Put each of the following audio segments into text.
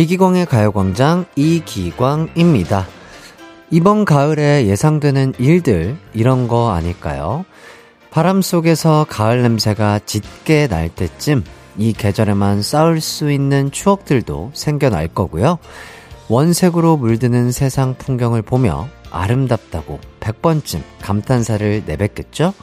이기광의 가요광장 이기광입니다. 이번 가을에 예상되는 일들, 이런 거 아닐까요? 바람 속에서 가을 냄새가 짙게 날 때쯤 이 계절에만 쌓을 수 있는 추억들도 생겨날 거고요. 원색으로 물드는 세상 풍경을 보며 아름답다고 100번쯤 감탄사를 내뱉겠죠?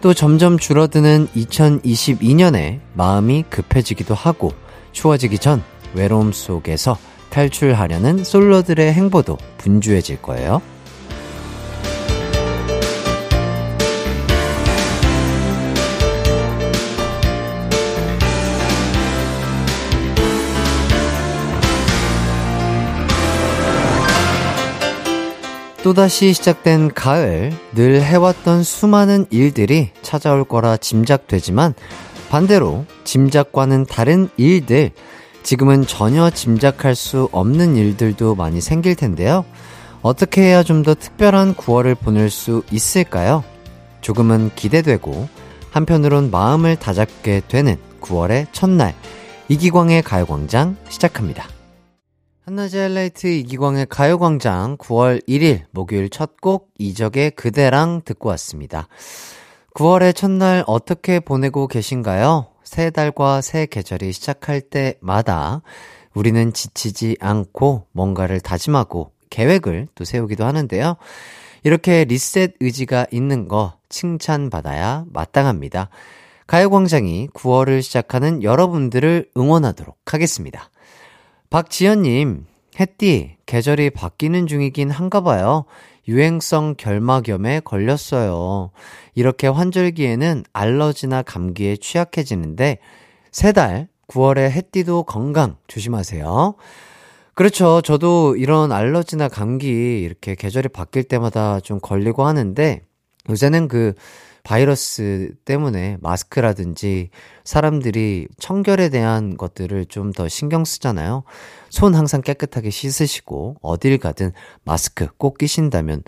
또 점점 줄어드는 2022년에 마음이 급해지기도 하고 추워지기 전 외로움 속에서 탈출하려는 솔로들의 행보도 분주해질 거예요. 또다시 시작된 가을, 늘 해왔던 수많은 일들이 찾아올 거라 짐작되지만 반대로 짐작과는 다른 일들, 지금은 전혀 짐작할 수 없는 일들도 많이 생길 텐데요. 어떻게 해야 좀 더 특별한 9월을 보낼 수 있을까요? 조금은 기대되고 한편으론 마음을 다잡게 되는 9월의 첫날 이기광의 가요광장 시작합니다. 한낮의 하이라이트 이기광의 가요광장 9월 1일 목요일 첫 곡 이적의 그대랑 듣고 왔습니다. 9월의 첫날 어떻게 보내고 계신가요? 새 달과 새 계절이 시작할 때마다 우리는 지치지 않고 뭔가를 다짐하고 계획을 또 세우기도 하는데요. 이렇게 리셋 의지가 있는 거 칭찬받아야 마땅합니다. 가요광장이 9월을 시작하는 여러분들을 응원하도록 하겠습니다. 박지연님, 햇띠, 계절이 바뀌는 중이긴 한가 봐요. 유행성 결막염에 걸렸어요. 이렇게 환절기에는 알러지나 감기에 취약해지는데, 세 달, 9월에 햇띠도 건강 조심하세요. 그렇죠. 저도 이런 알러지나 감기 이렇게 계절이 바뀔 때마다 좀 걸리고 하는데, 요새는 그 바이러스 때문에 마스크라든지 사람들이 청결에 대한 것들을 좀 더 신경 쓰잖아요. 손 항상 깨끗하게 씻으시고 어딜 가든 마스크 꼭 끼신다면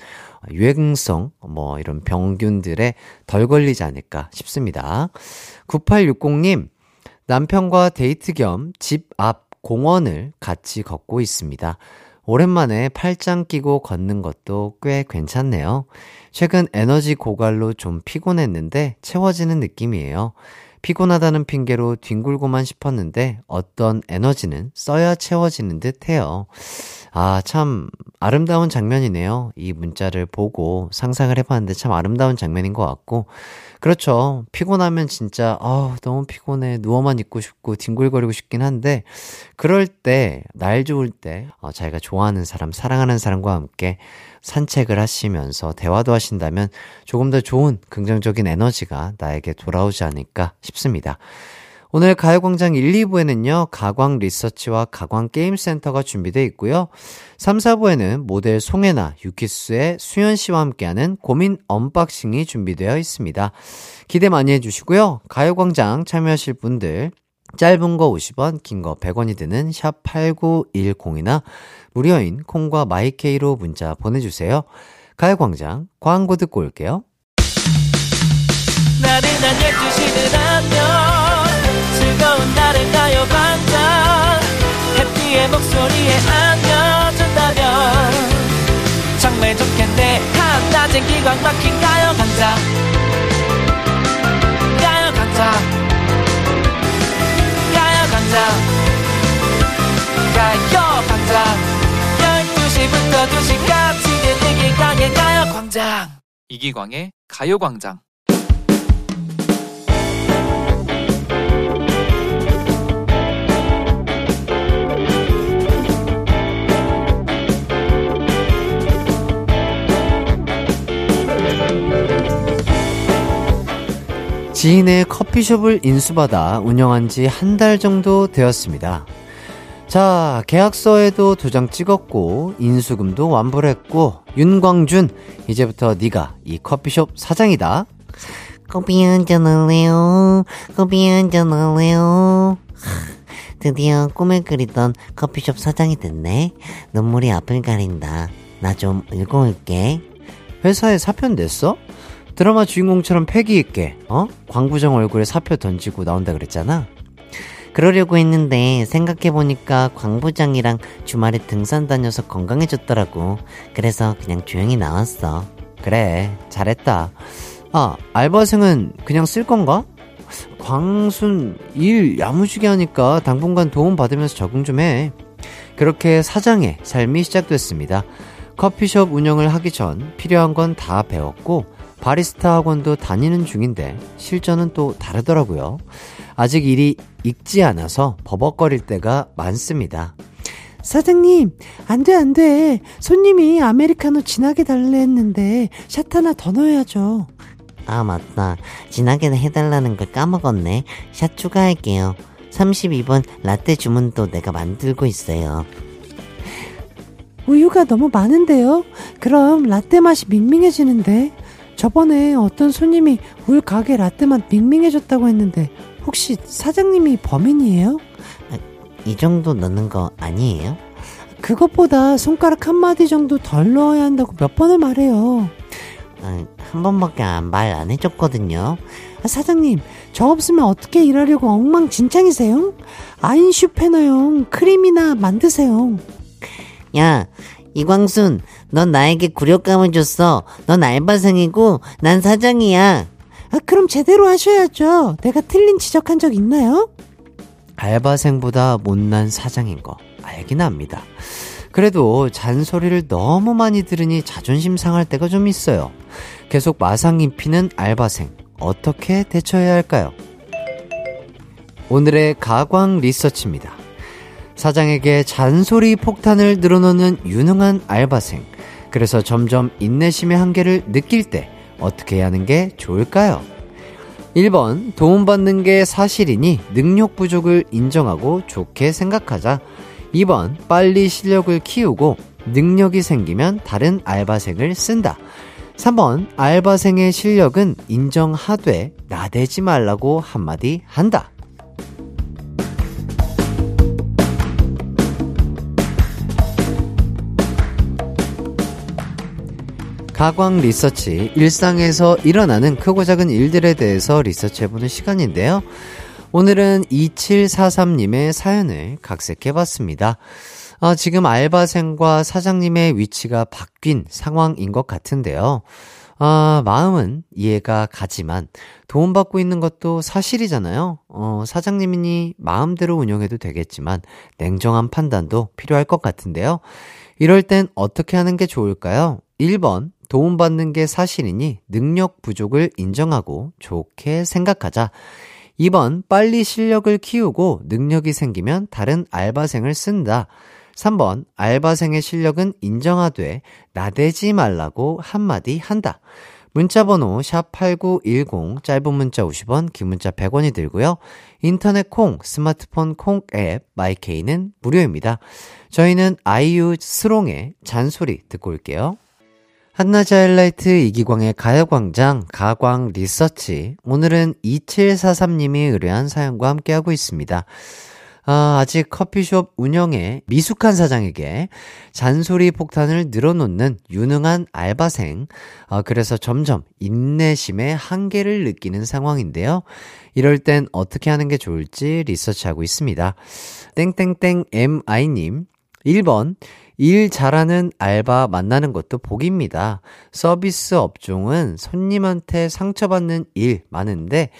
유행성 뭐 이런 병균들에 덜 걸리지 않을까 싶습니다. 9860님 남편과 데이트 겸 집 앞 공원을 같이 걷고 있습니다. 오랜만에 팔짱 끼고 걷는 것도 꽤 괜찮네요. 최근 에너지 고갈로 좀 피곤했는데 채워지는 느낌이에요. 피곤하다는 핑계로 뒹굴고만 싶었는데 어떤 에너지는 써야 채워지는 듯 해요. 아, 참 아름다운 장면이네요. 이 문자를 보고 상상을 해봤는데 참 아름다운 장면인 것 같고. 그렇죠. 피곤하면 진짜, 아 너무 피곤해. 누워만 있고 싶고, 뒹굴거리고 싶긴 한데, 그럴 때, 날 좋을 때, 어, 자기가 좋아하는 사람, 사랑하는 사람과 함께 산책을 하시면서 대화도 하신다면 조금 더 좋은 긍정적인 에너지가 나에게 돌아오지 않을까 싶습니다. 오늘 가요광장 1, 2부에는요, 가광 리서치와 가광 게임센터가 준비되어 있고요. 3, 4부에는 모델 송혜나, 유키스의 수현 씨와 함께하는 고민 unboxing이 준비되어 있습니다. 기대 많이 해주시고요. 가요광장 참여하실 분들, 짧은 거 50원, 긴 거 100원이 드는 샵 8910이나 무료인 콩과 마이케이로 문자 보내주세요. 가요광장 광고 듣고 올게요. 나른한 12시는 안녕 즐거운 날을 가요광장 해피의 목소리에 안겨준다면 정말 좋겠네. 한낮엔 기광 막힌 가요광장 가요광장 가요광장 가요광장 12시부터 2시까지 이기광의 가요 광장. 이기광의 가요 광장 지인의 커피숍을 인수받아 운영한 지 한 달 정도 되었습니다. 자, 계약서에도 도장 찍었고 인수금도 완부를 했고 윤광준 이제부터 네가 이 커피숍 사장이다. 커피 한잔 할래요. 커피 한잔 할래요. 드디어 꿈을 그리던 커피숍 사장이 됐네. 눈물이 앞을 가린다. 나 좀 읽어올게. 회사에 사표 냈어? 드라마 주인공처럼 패기 있게 어? 광부정 얼굴에 사표 던지고 나온다 그랬잖아. 그러려고 했는데 생각해보니까 광 부장이랑 주말에 등산 다녀서 건강해졌더라고. 그래서 그냥 조용히 나왔어. 그래, 잘했다. 아, 알바생은 그냥 쓸 건가? 광순 일 야무지게 하니까 당분간 도움 받으면서 적응 좀 해. 그렇게 사장의 삶이 시작됐습니다. 커피숍 운영을 하기 전 필요한 건 다 배웠고 바리스타 학원도 다니는 중인데 실전은 또 다르더라고요. 아직 일이 익지 않아서 버벅거릴 때가 많습니다. 사장님, 안 돼, 안 돼. 손님이 아메리카노 진하게 달래 했는데, 샷 하나 더 넣어야죠. 아, 맞다. 진하게 해달라는 걸 까먹었네. 샷 추가할게요. 32번 라떼 주문도 내가 만들고 있어요. 우유가 너무 많은데요? 그럼 라떼 맛이 밍밍해지는데? 저번에 어떤 손님이 우리 가게 라떼 맛 밍밍해졌다고 했는데, 혹시 사장님이 범인이에요? 아, 이 정도 넣는 거 아니에요? 그것보다 손가락 한 마디 정도 덜 넣어야 한다고 몇 번을 말해요. 아, 한 번밖에 말 안 해줬거든요. 아, 사장님, 저 없으면 어떻게 일하려고 엉망진창이세요? 아인슈페너용 크림이나 만드세요. 야, 이광순, 넌 나에게 굴욕감을 줬어. 넌 알바생이고, 난 사장이야. 아, 그럼 제대로 하셔야죠. 내가 틀린 지적한 적 있나요? 알바생보다 못난 사장인 거 알긴 합니다. 그래도 잔소리를 너무 많이 들으니 자존심 상할 때가 좀 있어요. 계속 마상 입히는 알바생, 어떻게 대처해야 할까요? 오늘의 가광 리서치입니다. 사장에게 잔소리 폭탄을 늘어놓는 유능한 알바생. 그래서 점점 인내심의 한계를 느낄 때 어떻게 하는 게 좋을까요? 1번, 도움받는 게 사실이니 능력 부족을 인정하고 좋게 생각하자. 2번, 빨리 실력을 키우고 능력이 생기면 다른 알바생을 쓴다. 3번, 알바생의 실력은 인정하되 나대지 말라고 한마디 한다. 가광 리서치, 일상에서 일어나는 크고 작은 일들에 대해서 리서치해보는 시간인데요. 오늘은 2743님의 사연을 각색해봤습니다. 아, 지금 알바생과 사장님의 위치가 바뀐 상황인 것 같은데요. 아, 마음은 이해가 가지만 도움받고 있는 것도 사실이잖아요. 어, 사장님이니 마음대로 운영해도 되겠지만 냉정한 판단도 필요할 것 같은데요. 이럴 땐 어떻게 하는 게 좋을까요? 1번, 도움받는 게 사실이니 능력 부족을 인정하고 좋게 생각하자. 2번, 빨리 실력을 키우고 능력이 생기면 다른 알바생을 쓴다. 3번, 알바생의 실력은 인정하되 나대지 말라고 한마디 한다. 문자번호 샵8910 짧은 문자 50원 긴 문자 100원이 들고요. 인터넷 콩 스마트폰 콩 앱 마이케이는 무료입니다. 저희는 아이유 스롱의 잔소리 듣고 올게요. 한낮의 하이라이트 이기광의 가요광장 가광 리서치 오늘은 2743님이 의뢰한 사연과 함께하고 있습니다. 아, 아직 커피숍 운영에 미숙한 사장에게 잔소리 폭탄을 늘어놓는 유능한 알바생. 아, 그래서 점점 인내심의 한계를 느끼는 상황인데요. 이럴 땐 어떻게 하는 게 좋을지 리서치하고 있습니다. 땡땡땡 MI님. 1번. 일 잘하는 알바 만나는 것도 복입니다. 서비스 업종은 손님한테 상처받는 일 많은데,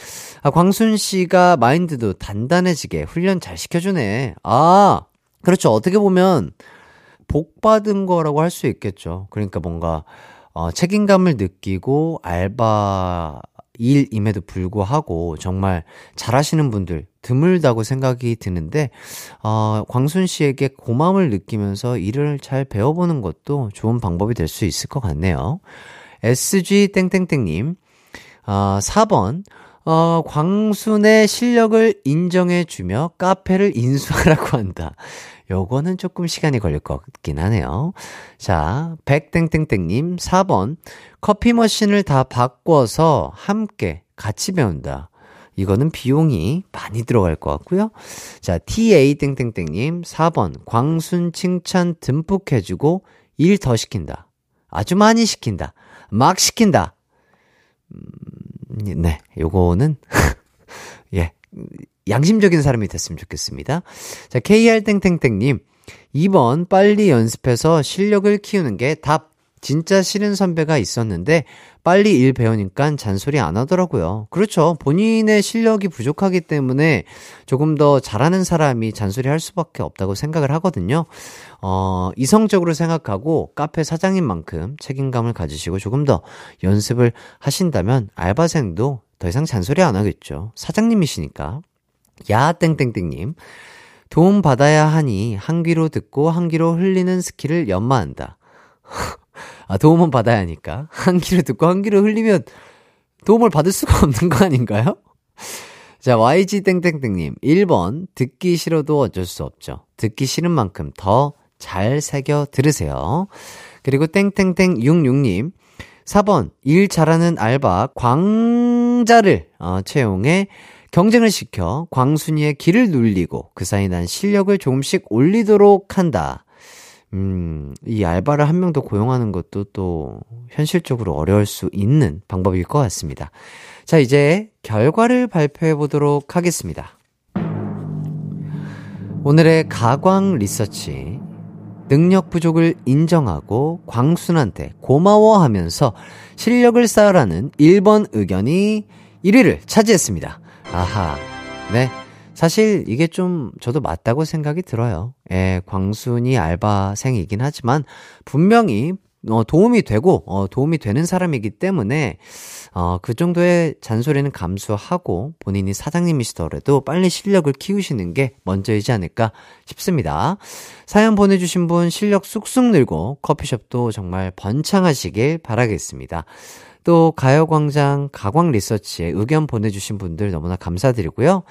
아, 광순 씨가 마인드도 단단해지게 훈련 잘 시켜주네. 아, 그렇죠. 어떻게 보면 복 받은 거라고 할 수 있겠죠. 그러니까 뭔가, 어, 책임감을 느끼고 알바 일임에도 불구하고 정말 잘하시는 분들 드물다고 생각이 드는데, 어, 광순 씨에게 고마움을 느끼면서 일을 잘 배워보는 것도 좋은 방법이 될 수 있을 것 같네요. SG땡땡땡님, 어, 4번, 어, 광순의 실력을 인정해주며 카페를 인수하라고 한다. 요거는 조금 시간이 걸릴 것 같긴 하네요. 자, 백땡땡땡님, 4번. 커피 머신을 다 바꿔서 함께 같이 배운다. 이거는 비용이 많이 들어갈 것 같고요. 자, TA 땡땡땡님 4번 광순 칭찬 듬뿍 해주고 일 더 시킨다. 아주 많이 시킨다. 막 시킨다. 음, 네, 요거는 예 양심적인 사람이 됐으면 좋겠습니다. 자, KR땡땡땡님. 2번, 빨리 연습해서 실력을 키우는 게 답. 진짜 싫은 선배가 있었는데, 빨리 일 배우니까 잔소리 안 하더라고요. 그렇죠. 본인의 실력이 부족하기 때문에 조금 더 잘하는 사람이 잔소리 할 수밖에 없다고 생각을 하거든요. 어, 이성적으로 생각하고 카페 사장님만큼 책임감을 가지시고 조금 더 연습을 하신다면 알바생도 더 이상 잔소리 안 하겠죠. 사장님이시니까. 야, 땡땡땡님. 도움 받아야 하니 한 귀로 듣고 한 귀로 흘리는 skill을 연마한다. 아, 도움은 받아야 하니까. 한 귀로 듣고 한 귀로 흘리면 도움을 받을 수가 없는 거 아닌가요? 자, YG땡땡땡님. 1번. 듣기 싫어도 어쩔 수 없죠. 듣기 싫은 만큼 더 잘 새겨 들으세요. 그리고 땡땡땡66님. 4번. 일 잘하는 알바 광자를 어, 채용해 경쟁을 시켜 광순이의 길을 눌리고 그 사이 난 실력을 조금씩 올리도록 한다. 음, 이 알바를 한 명 더 고용하는 것도 또 현실적으로 어려울 수 있는 방법일 것 같습니다. 자, 이제 결과를 발표해 보도록 하겠습니다. 오늘의 가광 리서치. 능력 부족을 인정하고 광순한테 고마워하면서 실력을 쌓으라는 1번 의견이 1위를 차지했습니다. 아하. 네. 사실 이게 좀 저도 맞다고 생각이 들어요. 예, 광순이 알바생이긴 하지만 분명히 어, 도움이 되고 어, 도움이 되는 사람이기 때문에 어, 그 정도의 잔소리는 감수하고 본인이 사장님이시더라도 빨리 실력을 키우시는 게 먼저이지 않을까 싶습니다. 사연 보내주신 분 실력 쑥쑥 늘고 커피숍도 정말 번창하시길 바라겠습니다. 또 가요광장 가광 리서치에 의견 보내주신 분들 너무나 감사드리고요.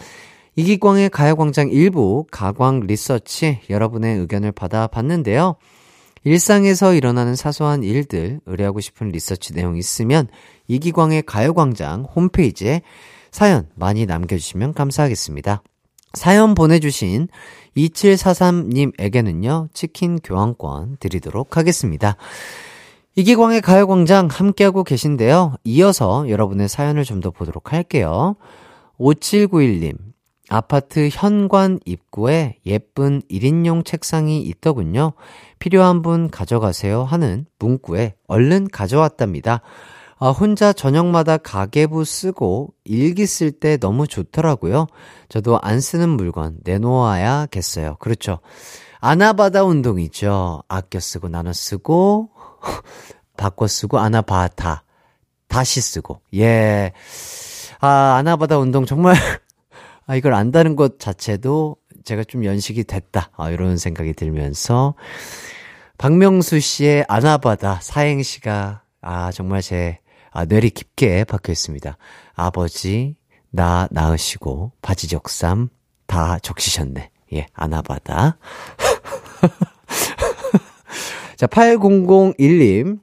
이기광의 가요광장 일부 가광 리서치 여러분의 의견을 받아봤는데요. 일상에서 일어나는 사소한 일들 의뢰하고 싶은 리서치 내용 있으면 이기광의 가요광장 홈페이지에 사연 많이 남겨주시면 감사하겠습니다. 사연 보내주신 2743님에게는요, 치킨 교환권 드리도록 하겠습니다. 이기광의 가요광장 함께하고 계신데요. 이어서 여러분의 사연을 좀 더 보도록 할게요. 5791님, 아파트 현관 입구에 예쁜 1인용 책상이 있더군요. 필요한 분 가져가세요 하는 문구에 얼른 가져왔답니다. 아, 혼자 저녁마다 가계부 쓰고 일기 쓸 때 너무 좋더라고요. 저도 안 쓰는 물건 내놓아야겠어요. 그렇죠. 아나바다 운동이죠. 아껴 쓰고 나눠 쓰고, 바꿔 쓰고, 아나바다. 다시 쓰고. 예. 아, 아나바다 운동 정말 아, 이걸 안다는 것 자체도 제가 좀 연식이 됐다. 아, 이런 생각이 들면서 박명수 씨의 아나바다 사행시가 아, 정말 제 아, 뇌리 깊게 박혀 있습니다. 아버지, 나 낳으시고 바지 적삼 다 적시셨네. 예, 아나바다. 자, 8001님.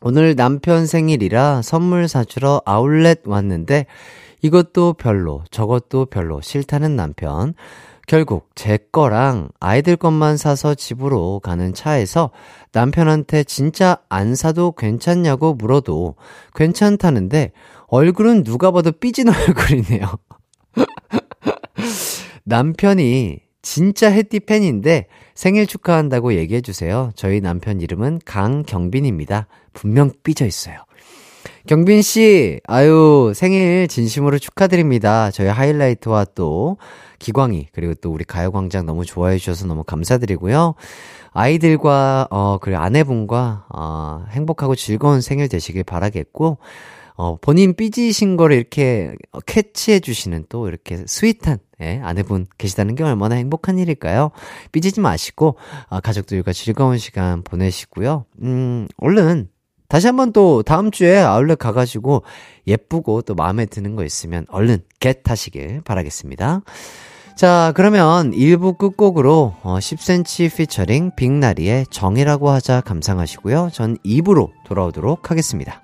오늘 남편 생일이라 선물 사주러 아울렛 왔는데 이것도 별로, 저것도 별로 싫다는 남편. 결국 제 거랑 아이들 것만 사서 집으로 가는 차에서 남편한테 진짜 안 사도 괜찮냐고 물어도 괜찮다는데 얼굴은 누가 봐도 삐진 얼굴이네요. 남편이 진짜 해띠 팬인데 생일 축하한다고 얘기해 주세요. 저희 남편 이름은 강경빈입니다. 분명 삐져 있어요. 경빈 씨, 아유, 생일 진심으로 축하드립니다. 저희 하이라이트와 또 기광이, 그리고 또 우리 가요 광장 너무 좋아해 주셔서 너무 감사드리고요. 아이들과, 어, 그리고 아내분과, 어, 행복하고 즐거운 생일 되시길 바라겠고, 어, 본인 삐지신 거를 이렇게 캐치해 주시는 또 이렇게 sweet한, 예, 아내분 계시다는 게 얼마나 행복한 일일까요? 삐지지 마시고, 어, 가족들과 즐거운 시간 보내시고요. 음, 얼른 다시 한번 또 다음 주에 아울렛 가가지고 예쁘고 또 마음에 드는 거 있으면 얼른 겟 하시길 바라겠습니다. 자, 그러면 1부 끝곡으로 어, 10cm 피처링 빅나리의 정이라고 하자 감상하시고요. 전 2부로 돌아오도록 하겠습니다.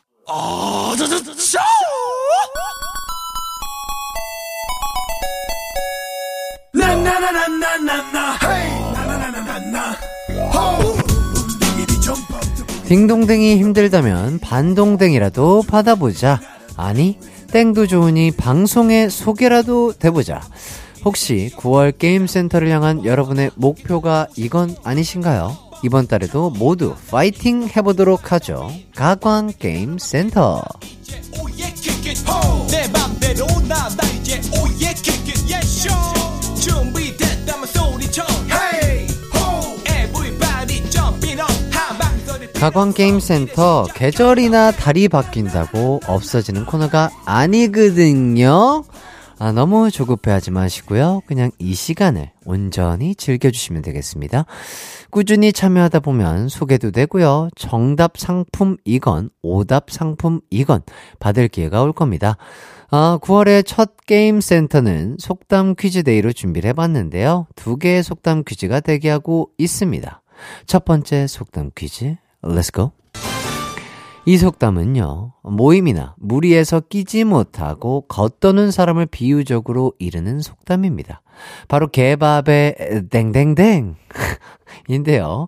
딩동댕이 힘들다면 반동댕이라도 받아보자. 아니, 땡도 좋으니 방송에 소개라도 돼보자. 혹시 9월 게임센터를 향한 여러분의 목표가 이건 아니신가요? 이번 달에도 모두 파이팅 해보도록 하죠. 가광 게임센터. 가광 게임센터 계절이나 달이 바뀐다고 없어지는 코너가 아니거든요. 아, 너무 조급해하지 마시고요. 그냥 이 시간을 온전히 즐겨주시면 되겠습니다. 꾸준히 참여하다 보면 소개도 되고요. 정답 상품 이건 오답 상품 이건 받을 기회가 올 겁니다. 아, 9월의 첫 게임 센터는 속담 퀴즈 day로 준비를 해봤는데요. 두 개의 속담 퀴즈가 대기하고 있습니다. 첫 번째 속담 퀴즈, let's go. 이 속담은요, 모임이나 무리에서 끼지 못하고 겉도는 사람을 비유적으로 이르는 속담입니다. 바로 개밥의 땡땡땡. 인데요.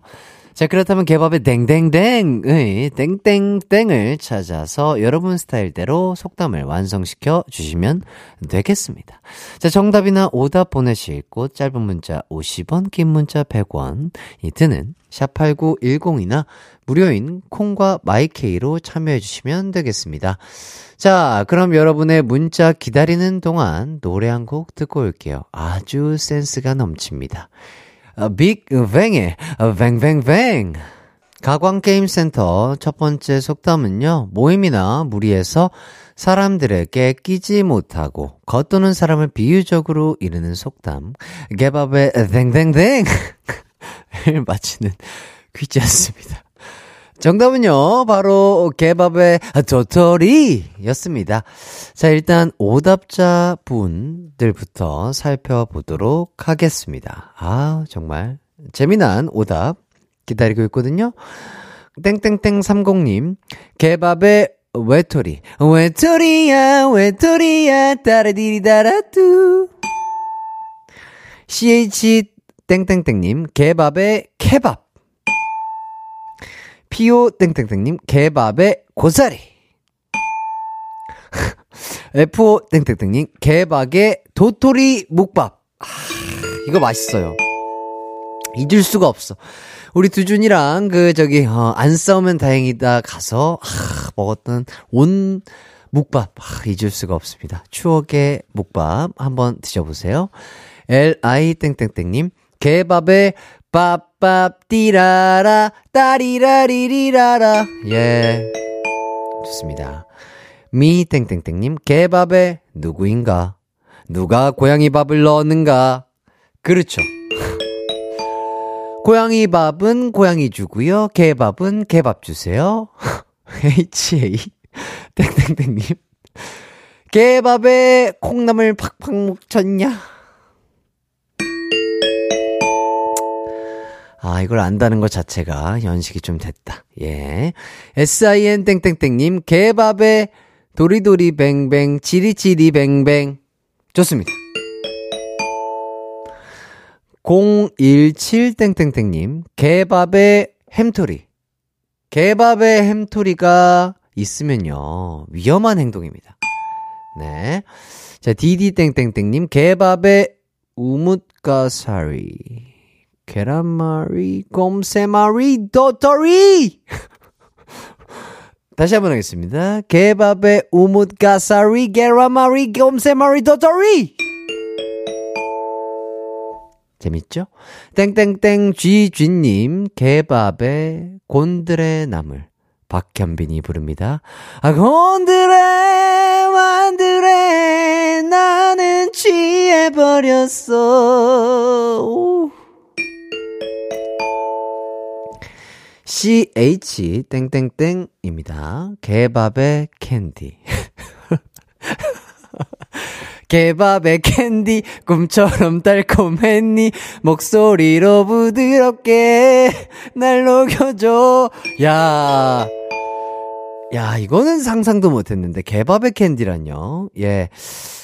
자, 그렇다면 개밥의 땡땡땡의 땡땡땡을 찾아서 여러분 스타일대로 속담을 완성시켜 주시면 되겠습니다. 자, 정답이나 오답 보내실 곳 짧은 문자 50원, 긴 문자 100원, 이 드는 샵8910이나 무료인 콩과 마이케이로 참여해 주시면 되겠습니다. 자, 그럼 여러분의 문자 기다리는 동안 노래 한 곡 듣고 올게요. 아주 센스가 넘칩니다. 빅뱅의 뱅뱅뱅. 가광게임센터 첫 번째 속담은요, 모임이나 무리에서 사람들에게 끼지 못하고 겉도는 사람을 비유적으로 이르는 속담, 개밥의 뱅뱅뱅! 을 마치는 퀴즈였습니다. 정답은요, 바로 개밥의 도토리 였습니다. 자, 일단 오답자 분들부터 살펴보도록 하겠습니다. 아, 정말 재미난 오답 기다리고 있거든요. 땡땡땡 30님, 개밥의 외톨이, 외톨이야, 외톨이야, 따라디리다라뚜. CH 땡땡땡님, 개밥의 케밥. 피오 땡땡땡님, 개밥의 고사리. FO 땡땡땡님, 개밥의 도토리 묵밥. 아, 이거 맛있어요. 잊을 수가 없어. 우리 두준이랑 그 저기 어, 안 싸우면 다행이다 가서 아, 먹었던 온 묵밥 아, 잊을 수가 없습니다. 추억의 묵밥 한번 드셔보세요. Li 땡땡땡님 개밥에 밥밥 띠라라 따리라리리라라 예 좋습니다. 미 땡땡땡님 개밥에 누구인가 누가 고양이 밥을 넣었는가 그렇죠. 고양이 밥은 고양이 주고요. 개밥은 개밥 주세요. HA 땡땡땡님 개밥에 콩나물 팍팍 묻혔냐? 아, 이걸 안다는 것 자체가 연식이 좀 됐다. 예. SIN 땡땡땡님 개밥에 도리도리 뱅뱅 지리지리 뱅뱅 좋습니다. 017 땡땡땡님, 개밥에 햄토리. 개밥에 햄토리가 있으면요, 위험한 행동입니다. 네. 자, 디디 땡땡땡님, 개밥에 우뭇가사리. 계란말이, 꼼새말이, 도토리! 다시 한번 하겠습니다. 개밥에 우뭇가사리, 계란말이, 꼼새말이, 도토리! 재밌죠? 땡땡땡 쥐쥐님 개밥에 곤드레 나물 박현빈이 부릅니다. 아 곤드레 만드레 나는 취해버렸어. 오. CH 땡땡땡입니다. 개밥의 캔디. 개밥의 캔디 꿈처럼 달콤했니 목소리로 부드럽게 날 녹여줘 야 야, 이거는 상상도 못 했는데, 개밥의 캔디란요. 예.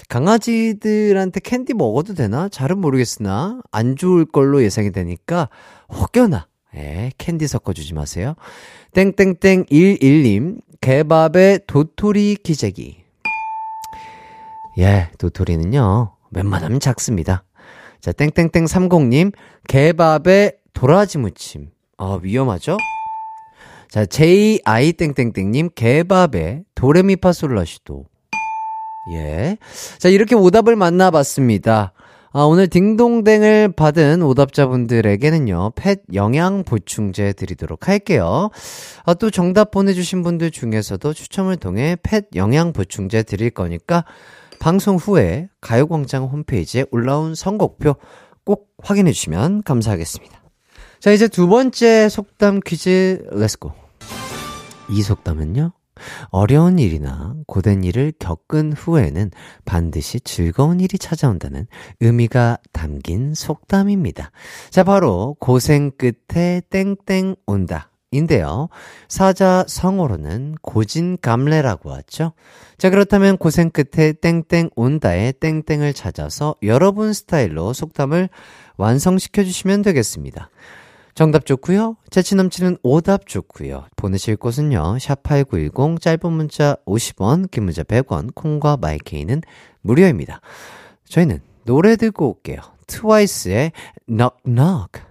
강아지들한테 캔디 먹어도 되나? 잘은 모르겠으나, 안 좋을 걸로 예상이 되니까, 혹여나, 예, 캔디 섞어주지 마세요. 땡땡땡 11님, 개밥의 도토리 기재기. 예, 도토리는요, 웬만하면 작습니다. 자, 땡땡땡 30님, 개밥의 도라지 무침. 아, 위험하죠? 자, JI 땡땡땡님, 개밥의 도레미파솔라시도. 예. 자, 이렇게 오답을 만나봤습니다. 아, 오늘 딩동댕을 받은 오답자분들에게는요, 펫 영양 보충제 드리도록 할게요. 아, 또 정답 보내주신 분들 중에서도 추첨을 통해 펫 영양 보충제 드릴 거니까, 방송 후에 가요광장 홈페이지에 올라온 선곡표 꼭 확인해 주시면 감사하겠습니다. 자, 이제 두 번째 속담 퀴즈, let's go. 이 속담은요, 어려운 일이나 고된 일을 겪은 후에는 반드시 즐거운 일이 찾아온다는 의미가 담긴 속담입니다. 자, 바로 고생 끝에 땡땡 온다. 인데요. 사자 성어로는 고진감래라고 하죠. 자, 그렇다면 고생 끝에 땡땡 온다의 땡땡을 찾아서 여러분 스타일로 속담을 완성시켜 주시면 되겠습니다. 정답 좋고요. 재치 넘치는 오답 좋고요. 보내실 곳은요. 샵8910 짧은 문자 50원, 긴 문자 100원, 콩과 마이케이는 무료입니다. 저희는 노래 듣고 올게요. 트와이스의 Knock Knock.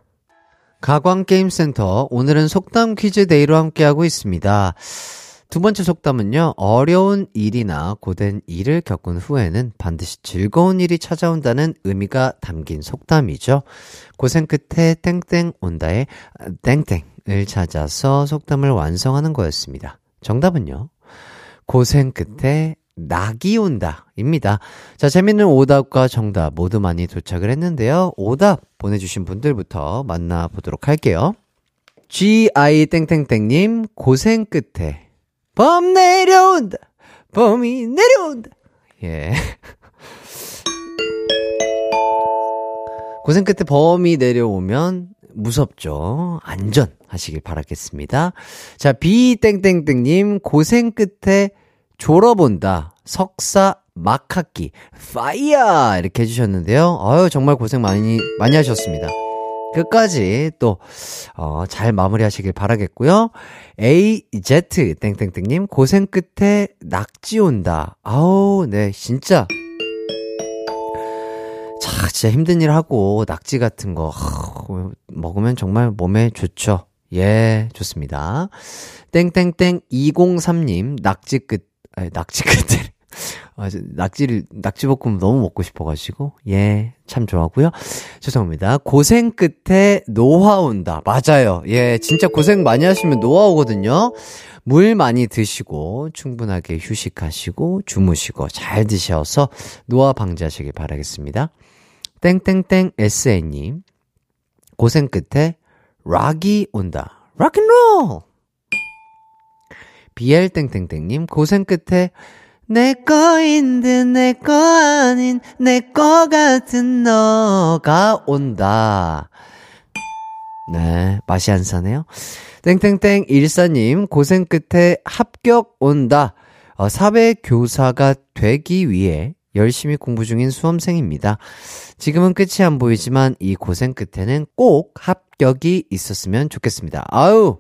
가광게임센터 오늘은 속담 퀴즈 데이로 함께하고 있습니다. 두 번째 속담은요, 어려운 일이나 고된 일을 겪은 후에는 반드시 즐거운 일이 찾아온다는 의미가 담긴 속담이죠. 고생 끝에 땡땡 온다의 땡땡을 찾아서 속담을 완성하는 거였습니다. 정답은요, 고생 끝에 낙이 온다. 입니다. 자, 재밌는 오답과 정답 모두 많이 도착을 했는데요. 오답 보내주신 분들부터 만나보도록 할게요. GI 땡땡땡님, 고생 끝에 범 내려온다. 범이 내려온다. 예. 고생 끝에 범이 내려오면 무섭죠. 안전하시길 바라겠습니다. 자, 비땡땡땡님, 고생 끝에 졸업온다. 석사 막학기. 파이어! 이렇게 해주셨는데요. 아유, 정말 고생 많이, 많이 하셨습니다. 끝까지 또, 어, 잘 마무리 하시길 바라겠고요. AZ 땡땡땡님, 고생 끝에 낙지 온다. 아우, 네, 진짜. 자, 진짜 힘든 일 하고, 낙지 같은 거, 하, 먹으면 정말 몸에 좋죠. 예, 좋습니다. 땡땡땡 203님, 낙지 끝, 아니, 낙지 끝에. 아, 낙지를, 낙지볶음 너무 먹고 싶어가지고, 예, 참 좋아하고요. 죄송합니다. 고생 끝에 노화 온다. 맞아요. 예, 진짜 고생 많이 하시면 노화 오거든요. 물 많이 드시고, 충분하게 휴식하시고, 주무시고, 잘 드셔서 노화 방지하시길 바라겠습니다. 땡땡땡 SN님, 고생 끝에 락이 온다. 락앤롤! BL땡땡땡님, 고생 끝에 내 거인 듯내거 아닌 내 거 같은 너가 온다. 네, 맛이 안 사네요. 땡땡땡 일사님 고생 끝에 합격 온다. 어, 사회 교사가 되기 위해 열심히 공부 중인 수험생입니다. 지금은 끝이 안 보이지만 이 고생 끝에는 꼭 합격이 있었으면 좋겠습니다. 아유!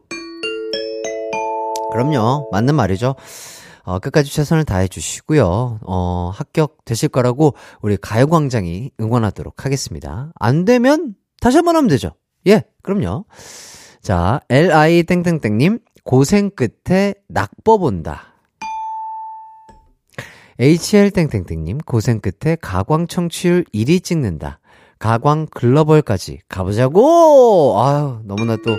그럼요. 맞는 말이죠. 어, 끝까지 최선을 다해 주시고요. 어, 합격 되실 거라고 우리 가요광장이 응원하도록 하겠습니다. 안 되면 다시 한번 하면 되죠. 예, 그럼요. 자, li 땡땡땡님 고생 끝에 낙법 온다. hl 땡땡땡님 고생 끝에 가광 청취율 1위 찍는다. 가광 글로벌까지 가보자고. 아유, 너무나 또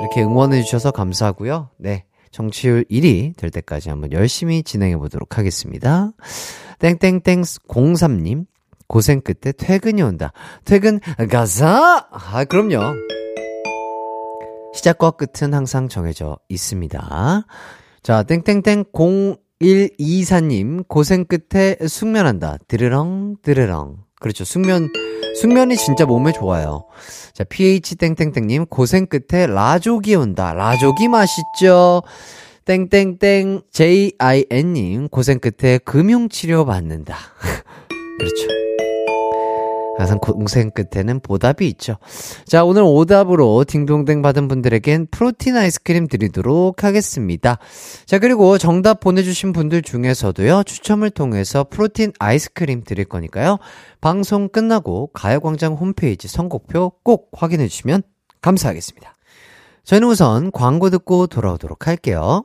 이렇게 응원해 주셔서 감사하고요. 네. 정치율 1위 될 때까지 한번 열심히 진행해 보도록 하겠습니다. 땡땡땡 03님, 고생 끝에 퇴근이 온다. 퇴근 가자! 아, 그럼요. 시작과 끝은 항상 정해져 있습니다. 자, 땡땡땡 0124님, 고생 끝에 숙면한다. 드르렁, 드르렁. 그렇죠. 숙면, 숙면이 진짜 몸에 좋아요. 자, PH땡땡땡님, 고생 끝에 라조기 온다. 라조기 맛있죠? 땡땡땡 JIN님 고생 끝에 금융치료 받는다. 그렇죠. 항상 고생 끝에는 보답이 있죠. 자, 오늘 오답으로 딩동댕 받은 분들에겐 프로틴 아이스크림 드리도록 하겠습니다. 자, 그리고 정답 보내주신 분들 중에서도요, 추첨을 통해서 프로틴 아이스크림 드릴 거니까요, 방송 끝나고 가요광장 홈페이지 선곡표 꼭 확인해 주시면 감사하겠습니다. 저희는 우선 광고 듣고 돌아오도록 할게요.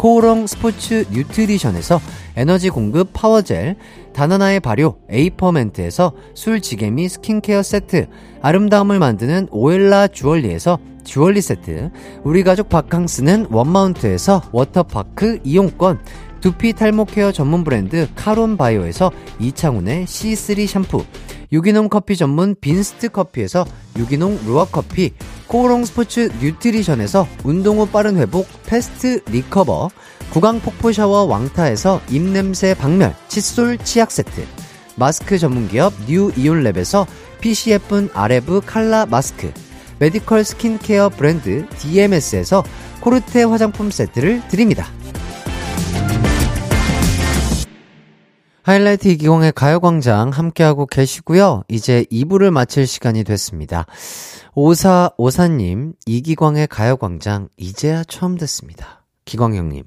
코오롱 스포츠 뉴트리션에서 에너지 공급 파워젤, 다나나의 발효 에이퍼멘트에서 술지개미 스킨케어 세트, 아름다움을 만드는 오엘라 주얼리에서 주얼리 세트, 우리 가족 바캉스는 원마운트에서 워터파크 이용권, 두피 탈모 케어 전문 브랜드 카론 바이오에서 이창훈의 C3 샴푸, 유기농 커피 전문 빈스트 커피에서 유기농 루아 커피, 코오롱 스포츠 뉴트리션에서 운동 후 빠른 회복 패스트 리커버, 구강 폭포 샤워 왕타에서 입냄새 박멸 칫솔 치약 세트, 마스크 전문 기업 뉴 이온랩에서 PC 예쁜 아레브 칼라 마스크, 메디컬 스킨케어 브랜드 DMS에서 코르테 화장품 세트를 드립니다. 하이라이트 이기광의 가요광장 함께하고 계시고요. 이제 2부를 마칠 시간이 됐습니다. 오사 오사님, 이기광의 가요광장 이제야 처음 듣습니다. 기광형님,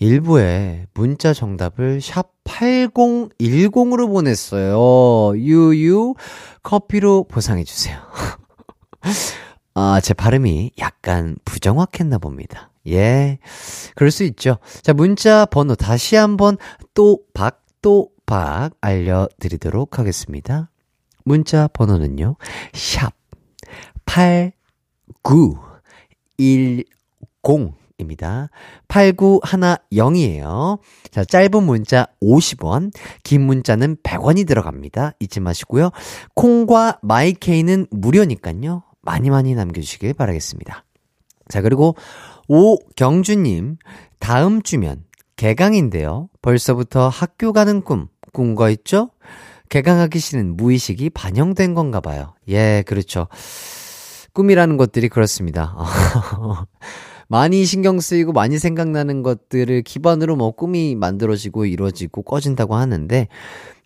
1부에 문자 정답을 샵 8010으로 보냈어요. 유유, 커피로 보상해주세요. 아, 제 발음이 약간 부정확했나 봅니다. 예. 그럴 수 있죠. 자, 문자 번호 다시 한번 또 박, 또 박 알려드리도록 하겠습니다. 문자 번호는요, 샵 8910 입니다. 8910이에요. 자, 짧은 문자 50원, 긴 문자는 100원이 들어갑니다. 잊지 마시고요. 콩과 마이케이는 무료니까요. 많이 많이 남겨주시길 바라겠습니다. 자, 그리고 오경주님, 다음 주면 개강인데요. 벌써부터 학교 가는 꿈, 꾼거 있죠? 개강하기 싫은 무의식이 반영된 건가 봐요. 예, 그렇죠. 꿈이라는 것들이 그렇습니다. 많이 신경 쓰이고 많이 생각나는 것들을 기반으로 뭐 꿈이 만들어지고 이루어지고 꺼진다고 하는데,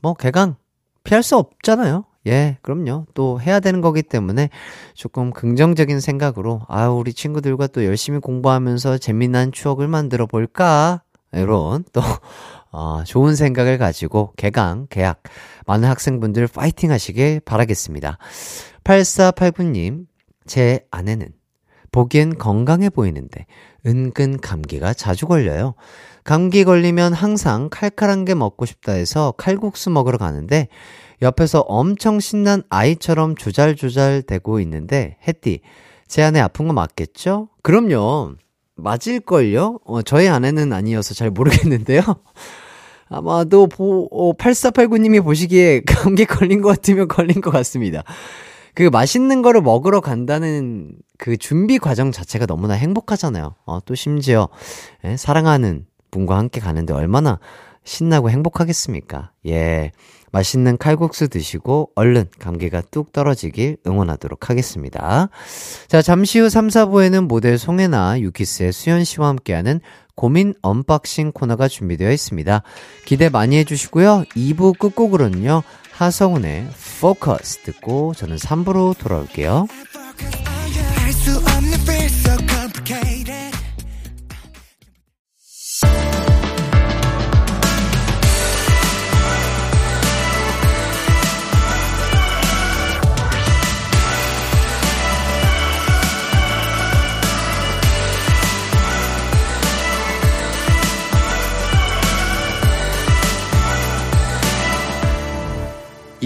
뭐 개강 피할 수 없잖아요. 예, 그럼요. 또 해야 되는 거기 때문에 조금 긍정적인 생각으로, 아, 우리 친구들과 또 열심히 공부하면서 재미난 추억을 만들어 볼까? 이런 또, 어, 좋은 생각을 가지고 개강, 개학, 많은 학생분들 파이팅 하시길 바라겠습니다. 8489님, 제 아내는 보기엔 건강해 보이는데 은근 감기가 자주 걸려요. 감기 걸리면 항상 칼칼한 게 먹고 싶다 해서 칼국수 먹으러 가는데 옆에서 엄청 신난 아이처럼 조잘조잘 대고 있는데 햇띠 제 아내 아픈 거 맞겠죠? 그럼요. 맞을걸요? 어, 저희 아내는 아니어서 잘 모르겠는데요. 아마도 보, 어, 8489님이 보시기에 감기 걸린 것 같으면 걸린 것 같습니다. 그 맛있는 거를 먹으러 간다는 그 준비 과정 자체가 너무나 행복하잖아요. 어, 또 심지어 예, 사랑하는 분과 함께 가는데 얼마나 신나고 행복하겠습니까? 예. 맛있는 칼국수 드시고 얼른 감기가 뚝 떨어지길 응원하도록 하겠습니다. 자, 잠시 후 3, 4부에는 모델 송해나, 유키스의 수현 씨와 함께하는 고민 언박싱 코너가 준비되어 있습니다. 기대 많이 해주시고요. 2부 끝곡으로는요, 하성운의 포커스 듣고 저는 3부로 돌아올게요.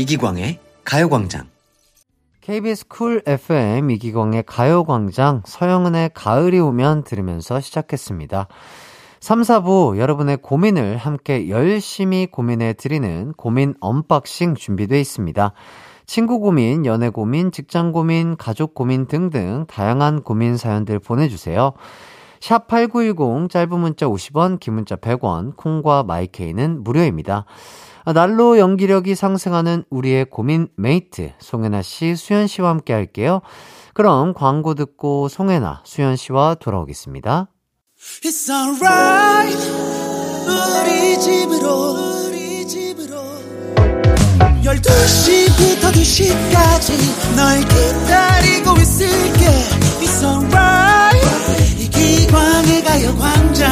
이기광의 가요광장. KBS 쿨 FM 이기광의 가요광장 서영은의 가을이 오면 들으면서 시작했습니다. 3, 4부 여러분의 고민을 함께 열심히 고민해 드리는 고민 언박싱 준비되어 있습니다. 친구 고민, 연애 고민, 직장 고민, 가족 고민 등등 다양한 고민 사연들 보내주세요. 샵 8910 짧은 문자 50원, 긴 문자 100원, 콩과 마이케이는 무료입니다. 날로 연기력이 상승하는 우리의 고민 메이트 송해나 씨, 수현 씨와 함께 할게요. 그럼 광고 듣고 송해나, 수현 씨와 돌아오겠습니다. It's alright. 우리 집으로 우리 집으로. 12시부터 2시까지 널 기다리고 있을게. It's alright. 이기광의 가요광장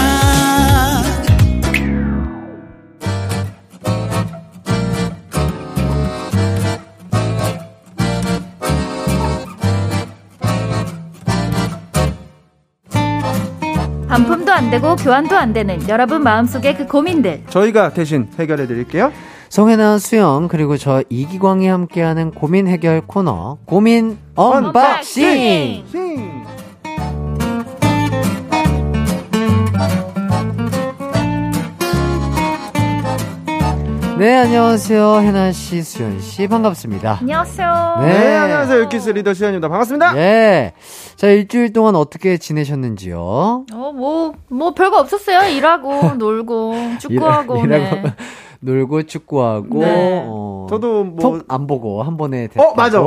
반품도 안 되고 교환도 안 되는 여러분 마음속의 그 고민들 저희가 대신 해결해 드릴게요. 송해나, 수현, 그리고 저 이기광이 함께하는 고민 해결 코너, 고민 언박싱! 싱! 네, 안녕하세요. 해나 씨, 수현씨, 반갑습니다. 안녕하세요 네. 네, 안녕하세요. 유키스 리더 수현입니다. 반갑습니다. 예. 자, 일주일 동안 어떻게 지내셨는지요? 어, 뭐, 뭐 별거 없었어요. 일하고, 놀고, 축구하고. 일- 네. 일하고 놀고 축구하고 네. 어, 저도 뭐- 톡안 보고 한 번에 어, 맞아.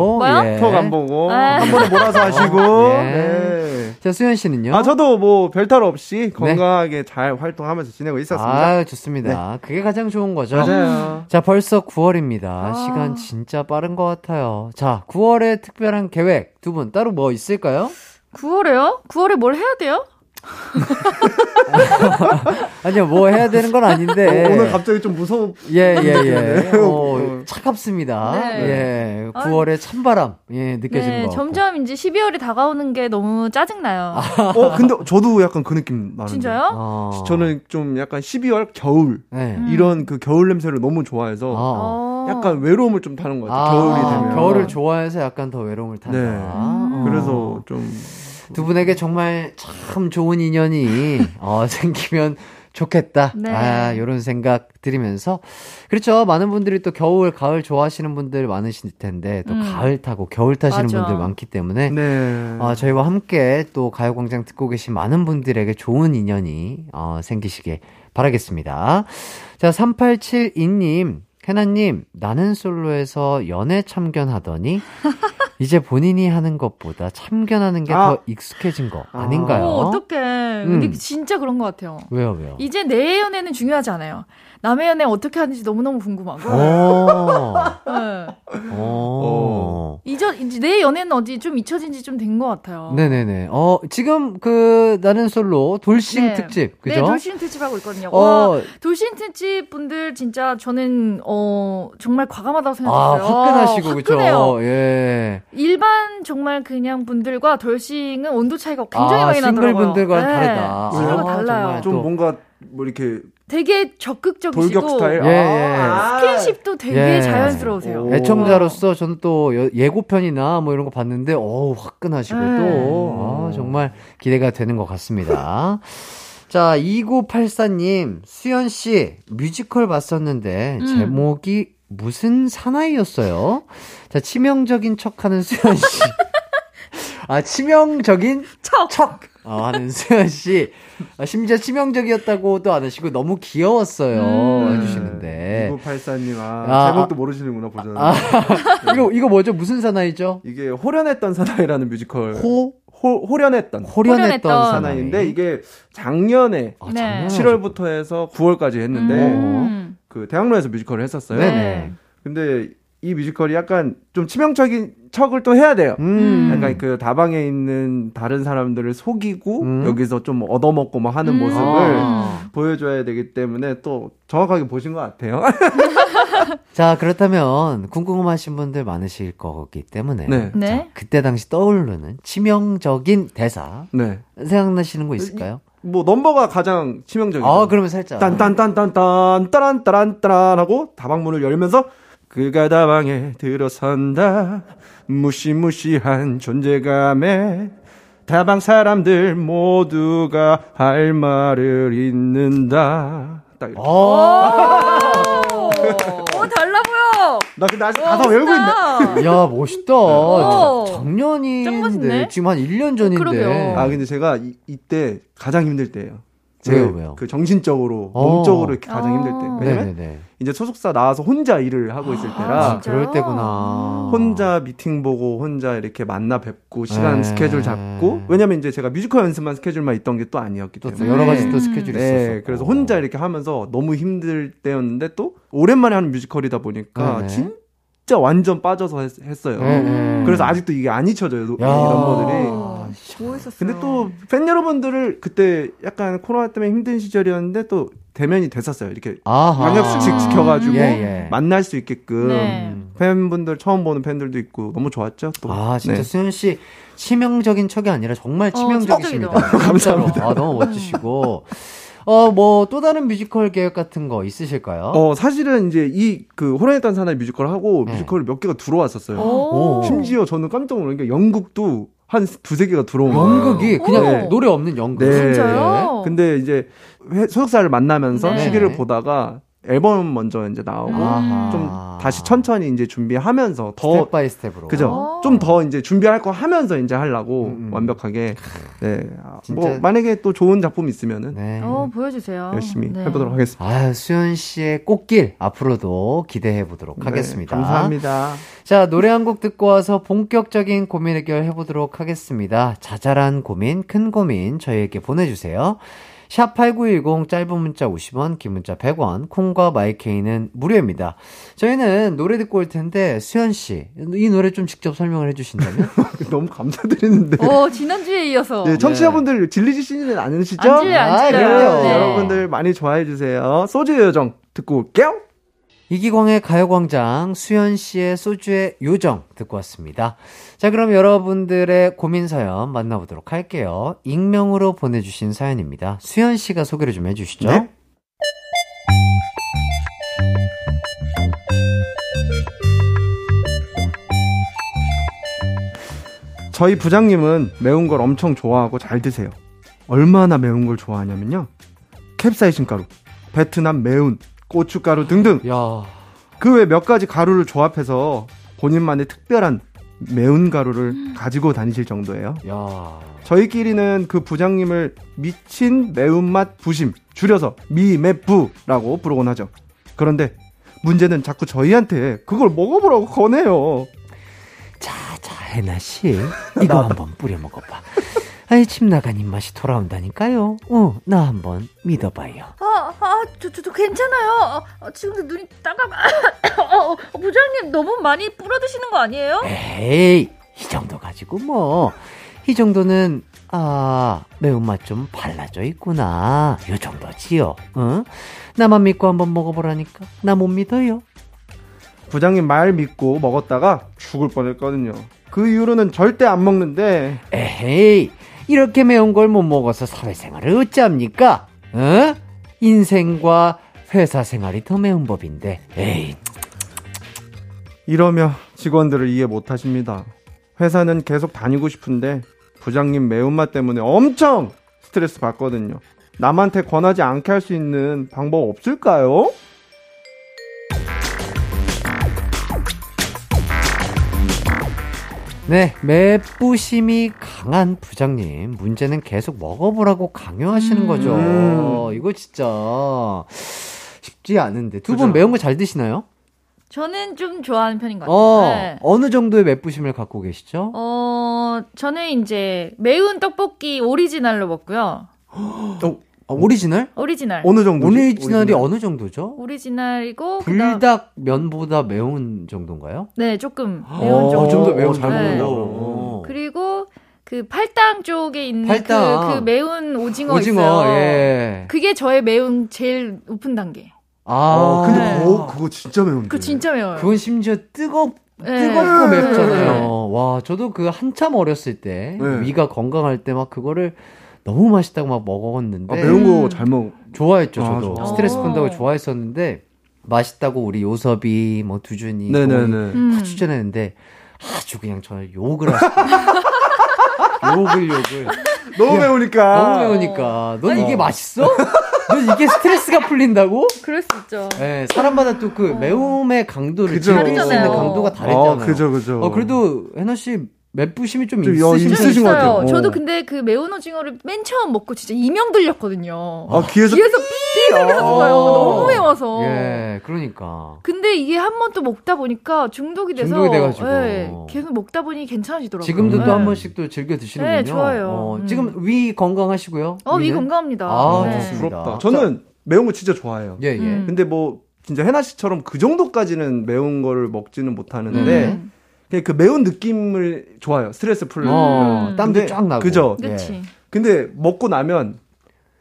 예. 턱안 보고 아. 한 번에 몰아서 하시고. 예. 네. 자 수현 씨는요? 아, 저도 뭐 별탈 없이 건강하게 잘 활동하면서 지내고 있었습니다. 네. 아, 좋습니다. 그게 가장 좋은 거죠. 맞아요. 자, 벌써 9월입니다. 아. 시간 진짜 빠른 것 같아요. 자, 9월에 특별한 계획 두 분 따로 뭐 있을까요? 9월에요? 9월에 뭘 해야 돼요? 아니요, 뭐 해야 되는 건 아닌데. 오늘 갑자기 좀 무서워. 예, 예, 예. 어, 어. 차갑습니다. 네. 예. 9월에 찬바람, 예, 느껴지는 네, 거. 점점 이제 12월이 다가오는 게 너무 짜증나요. 어, 근데 저도 약간 그 느낌 나는데. 진짜요? 어. 저는 좀 약간 12월 겨울 네. 음. 이런 그 겨울 냄새를 너무 좋아해서 어. 어. 약간 외로움을 좀 타는 것 같아요. 아, 겨울이 되면. 겨울을 좋아해서 약간 더 외로움을 탄다. 네. 어. 그래서 좀 두 분에게 정말 참 좋은 인연이 어, 생기면 좋겠다. 네. 아, 요런 생각 들으면서. 그렇죠. 많은 분들이 또 겨울, 가을 좋아하시는 분들 많으실 텐데, 또 음. 가을 타고 겨울 타시는 맞아. 분들 많기 때문에, 네. 아, 저희와 함께 또 가요광장 듣고 계신 많은 분들에게 좋은 인연이 어, 생기시길 바라겠습니다. 자, 3872님, 해나님, 나는 솔로에서 연애 참견하더니, 이제 본인이 하는 것보다 참견하는 게더 아. 익숙해진 거 아. 아닌가요? 어, 어떡해. 음. 근데 진짜 그런 것 같아요. 왜요, 왜요? 이제 내 연애는 중요하지 않아요. 남의 연애 어떻게 하는지 너무너무 궁금하고. 오, 네. 오. 이제, 이제 내 연애는 어디 좀 잊혀진 지 좀 된 것 같아요. 네네네. 어, 지금 그, 나는 솔로 돌싱 네. 특집, 그죠? 네, 돌싱 특집 하고 있거든요. 와, 어, 돌싱 특집 분들 진짜 저는 어 정말 과감하다고 아, 생각했어요. 화끈하시고, 그죠? 화끈해요. 예. 일반 정말 그냥 분들과 돌싱은 온도 차이가 굉장히 아, 많이 나더라고요. 싱글 분들과는 네, 다르다. 싱글과 아, 달라요. 정말. 좀 또- 뭔가 뭐 이렇게 되게 적극적이시고 돌격 스타일. 예, 예. 아. 스킨십도 되게 예. 자연스러우세요. 오. 애청자로서 저는 또 여- 예고편이나 뭐 이런 거 봤는데, 어우, 화끈하시고 네. 또, 아, 정말 기대가 되는 것 같습니다. 자, 2984님, 수현씨, 뮤지컬 봤었는데, 음. 제목이 무슨 사나이였어요? 자, 치명적인 척 하는 수현씨. 아, 치명적인 척. 척! 어, 하는 수연씨. 아, 심지어 치명적이었다고도 안 하시고, 너무 귀여웠어요. 음. 해주시는데. 2984님, 아, 아, 제목도 모르시는구나, 보잖아요. 아, 이거, 이거 뭐죠? 무슨 사나이죠? 이게 호련했던 사나이라는 뮤지컬. 호, 호, 호련했던 호련했던 사나이인데, 이게 작년에 아, 네. 작년에 7월부터 해서 9월까지 했는데, 음. 그 대학로에서 뮤지컬을 했었어요. 네네. 근데 이 뮤지컬이 약간 좀 치명적인 척을 또 해야 돼요. 음. 약간 그 다방에 있는 다른 사람들을 속이고 음. 여기서 좀 얻어먹고 뭐 하는 음. 모습을 아. 보여줘야 되기 때문에 또 정확하게 보신 것 같아요. 자, 그렇다면 궁금하신 분들 많으실 거기 때문에 네. 네. 자, 그때 당시 떠오르는 치명적인 대사 네. 생각나시는 거 있을까요? 뭐 넘버가 가장 치명적이죠. 아, 그러면 살짝 딴딴딴딴딴 따란 따란 따란 하고 다방문을 열면서 그가 다방에 들어선다 무시무시한 존재감에 다방 사람들 모두가 할 말을 잊는다 딱 이렇게. 오, 달라 보여. 나 근데 아직 가사 외우고 있네 야, 멋있다. 오. 자- 짱 작년인데, 멋있네. 지금 한 1년 전인데. 그러게요. 아 근데 제가 이, 이때 가장 힘들 때예요 왜요, 그- 왜요? 그 정신적으로 어. 몸적으로 이렇게 가장 힘들 때 어. 왜냐면 네네네. 이제 소속사 나와서 혼자 일을 하고 있을 때라 아, 그럴? 때구나. 혼자 미팅 보고 혼자 이렇게 만나 뵙고 시간 네. 스케줄 잡고 왜냐면 이제 제가 뮤지컬 연습만 스케줄만 있던 게 또 아니었기 또 때문에 여러 가지 또 스케줄이 네, 있었어. 그래서 혼자 이렇게 하면서 너무 힘들 때였는데 또 오랜만에 하는 뮤지컬이다 보니까 네네. 진짜 완전 빠져서 했, 어요 네. 그래서 아직도 이게 안 잊혀져요 노- 이 야. 넘버들이. 뭐 했었어요? 근데 또 팬 여러분들을 그때 약간 코로나 때문에 힘든 시절이었는데 또 대면이 됐었어요. 이렇게 아하. 방역 수칙 지켜가지고 예, 예. 만날 수 있게끔 네. 팬분들 처음 보는 팬들도 있고 너무 좋았죠. 또. 아, 진짜 네. 수현 씨 치명적인 척이 아니라 정말 치명적이십니다. 척이다. 감사합니다. 아, 너무 멋지시고. 어, 뭐 또 다른 뮤지컬 계획 같은 거 있으실까요? 어 사실은 이제 이 그 호랑이단 사나이 뮤지컬 하고 네. 뮤지컬 몇 개가 들어왔었어요. 오. 심지어 저는 깜짝 놀란 게 연극도 한 두세 개가 들어온 거예요. 연극이 그냥 네. 노래 없는 연극. 네. 진짜요? 근데 이제 회- 소속사를 만나면서 네. 시기를 보다가 앨범 먼저 이제 나오고 아하. 좀 다시 천천히 이제 준비하면서 더 step by step으로. 그죠? 오. 좀더 이제 준비할 거 하면서 이제 하려고 음, 음. 완벽하게 네. 아, 뭐 만약에 또 좋은 작품 있으면은 네. 어, 보여주세요. 열심히 네. 해보도록 하겠습니다. 아, 수현 씨의 꽃길 앞으로도 기대해 보도록 하겠습니다. 네, 감사합니다. 자, 노래 한 곡 듣고 와서 본격적인 고민 해결 해보도록 하겠습니다. 자잘한 고민, 큰 고민 저희에게 보내주세요. 샵8910 짧은 문자 50원, 긴 문자 100원, 콩과 마이케이는 무료입니다. 저희는 노래 듣고 올 텐데, 수현 씨, 이 노래 좀 직접 설명을 해 주신다면? 너무 감사드리는데. 오, 지난주에 이어서. 네, 청취자분들 질리시지는 않으시죠? 안 질려요, 안 아, 질려요. 그럼요. 네. 여러분들 많이 좋아해 주세요. 소주의 요정 듣고 올게요. 이기광의 가요광장, 수현 씨의 소주의 요정 듣고 왔습니다. 자, 그럼 여러분들의 고민 사연 만나보도록 할게요. 익명으로 보내주신 사연입니다. 수현 씨가 소개를 좀 해주시죠. 네. 저희 부장님은 매운 걸 엄청 좋아하고 잘 드세요. 얼마나 매운 걸 좋아하냐면요. 캡사이신 가루, 베트남 매운, 고춧가루 등등 야그외 몇 가지 가루를 조합해서 본인만의 특별한 매운 가루를 가지고 다니실 정도예요. 야. 저희끼리는 그 부장님을 미친 매운맛 부심, 줄여서 미매부라고 부르곤 하죠. 그런데 문제는 자꾸 저희한테 그걸 먹어보라고 권해요. 자, 자, 해나 씨. 이거 한번 뿌려 먹어봐. 아이, 침 나간 입맛이 돌아온다니까요. 어, 나 한번 믿어봐요. 아, 아, 저, 저, 저 괜찮아요. 아, 지금도 눈이 따가. 어, 어, 부장님 너무 많이 뿌려 드시는 거 아니에요? 에이, 이 정도 가지고 뭐. 이 정도는, 아, 매운맛 좀 발라져 있구나. 요 정도지요. 어? 나만 믿고 한번 먹어보라니까. 나 못 믿어요. 부장님 말 믿고 먹었다가 죽을 뻔했거든요. 그 이후로는 절대 안 먹는데 에헤이, 이렇게 매운 걸 못 먹어서 사회생활을 어찌합니까? 어? 인생과 회사 생활이 더 매운 법인데. 에이, 이러며 직원들을 이해 못 하십니다. 회사는 계속 다니고 싶은데 부장님 매운맛 때문에 엄청 스트레스 받거든요. 남한테 권하지 않게 할 수 있는 방법 없을까요? 네, 맵부심이 강한 부장님. 문제는 계속 먹어보라고 강요하시는 음. 거죠. 이거 진짜 쉽지 않은데. 두 분. 매운 거 잘 드시나요? 저는 좀 좋아하는 편인 것 같아요. 어, 네. 어느 정도의 맵부심을 갖고 계시죠? 어, 저는 이제 매운 떡볶이 오리지널로 먹고요. 어, 아, 오리지널? 오리지널. 어느 정도? 오리지널이 어느 정도죠? 오리지널이고 그다음 불닭 면보다 매운 정도인가요? 네, 조금 어, 매운 정도. 좀더 매운 잘 네. 먹는다. 오. 그리고 그 팔당 쪽에 있는 팔당. 그, 그 매운 오징어, 오징어, 있어요. 예. 그게 저의 매운 제일 높은 단계. 아, 어, 근데 네. 그거, 그거 진짜 매운데. 그거 진짜 매워요. 그건 심지어 뜨겁, 네. 뜨겁고 네. 맵잖아요. 와, 저도 그 한참 어렸을 때, 네. 위가 건강할 때 막 그거를 너무 맛있다고 막 먹었는데, 아, 매운 거 잘 먹. 좋아했죠, 아, 저도. 좋아. 스트레스 어. 푼다고 좋아했었는데, 맛있다고 우리 요섭이 뭐 두준이 네네네. 거의 음. 다 추천했는데 아주 그냥 저를 욕을 하시고 욕을 욕을 너무 매우니까. 너무 매우니까 넌 이게 맛있어? 넌 이게 스트레스가 풀린다고? 그럴 수 있죠. 네, 사람마다 또 그 매움의 강도를 그죠. 즐길 수 있는 다르잖아요. 강도가 다르잖아요. 어, 그죠, 그죠. 어, 그래도 해나 씨 맵부심이 좀 좀 있으신 있으신 것 같아요. 있어요. 어. 저도 근데 그 매운 오징어를 맨 처음 먹고 진짜 이명 들렸거든요. 아, 귀에서 귀에서 삐 들렸어요. 어. 너무 매워서. 예, 그러니까. 근데 이게 한 번 또 먹다 보니까 중독이 돼서 중독이 돼가지고. 예, 계속 먹다 보니 괜찮아지더라고요. 지금도 네. 또한 번씩 또 즐겨 드시는군요. 네, 좋아요. 어, 음. 지금 위 건강하시고요? 어, 위? 건강합니다. 아, 네. 좋습니다. 부럽다. 저는 매운 거 진짜 좋아해요. 예, 예. 음. 근데 뭐 진짜 해나 씨처럼 그 정도까지는 매운 거를 먹지는 못하는데 음. 그냥 그 매운 느낌을 좋아요. 스트레스 풀려. 어, 음. 땀도 쫙 나고. 그죠? 예. 그치. 근데 먹고 나면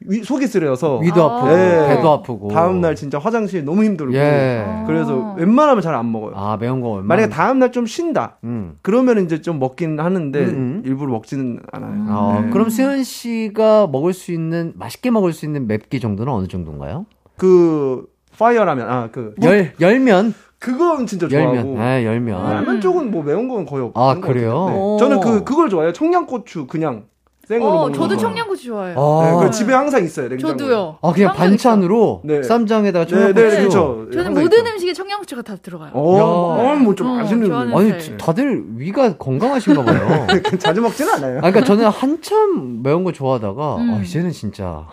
위, 속이 쓰려서 위도 아. 아프고, 예. 배도 아프고. 다음 날 진짜 화장실 너무 힘들고 예. 그래서 웬만하면 잘 안 먹어요. 아, 매운 거 얼마나. 만약에 다음 날 좀 쉰다. 음. 그러면 이제 좀 먹긴 하는데 음, 음. 일부러 먹지는 않아요. 어, 네. 그럼 수현 씨가 먹을 수 있는, 맛있게 먹을 수 있는 맵기 정도는 어느 정도인가요? 그 파이어라면 아그 열, 열면? 그건 진짜 좋아하고 열면. 아, 열면. 라면 쪽은 뭐 매운 건 거의 없는 아, 것 그래요? 네. 저는 그 그걸 좋아해요. 청양고추 그냥 생으로 어, 먹는 저도 거. 청양고추 좋아해요. 네, 아, 그 집에 항상 있어요. 냉장고에. 저도요. 아, 그냥 반찬으로 네. 쌈장에다가 네, 청양고추. 네, 그렇죠. 저는 모든 있어요. 음식에 청양고추가 다 들어가요. 어, 야. 어, 뭐좀 어, 맛있는. 좋아하는 아니, 스타일. 다들 위가 건강하신가 봐요. 자주 먹지는 않아요. 아, 그러니까 저는 한참 매운 거 좋아하다가 음. 아, 이제는 진짜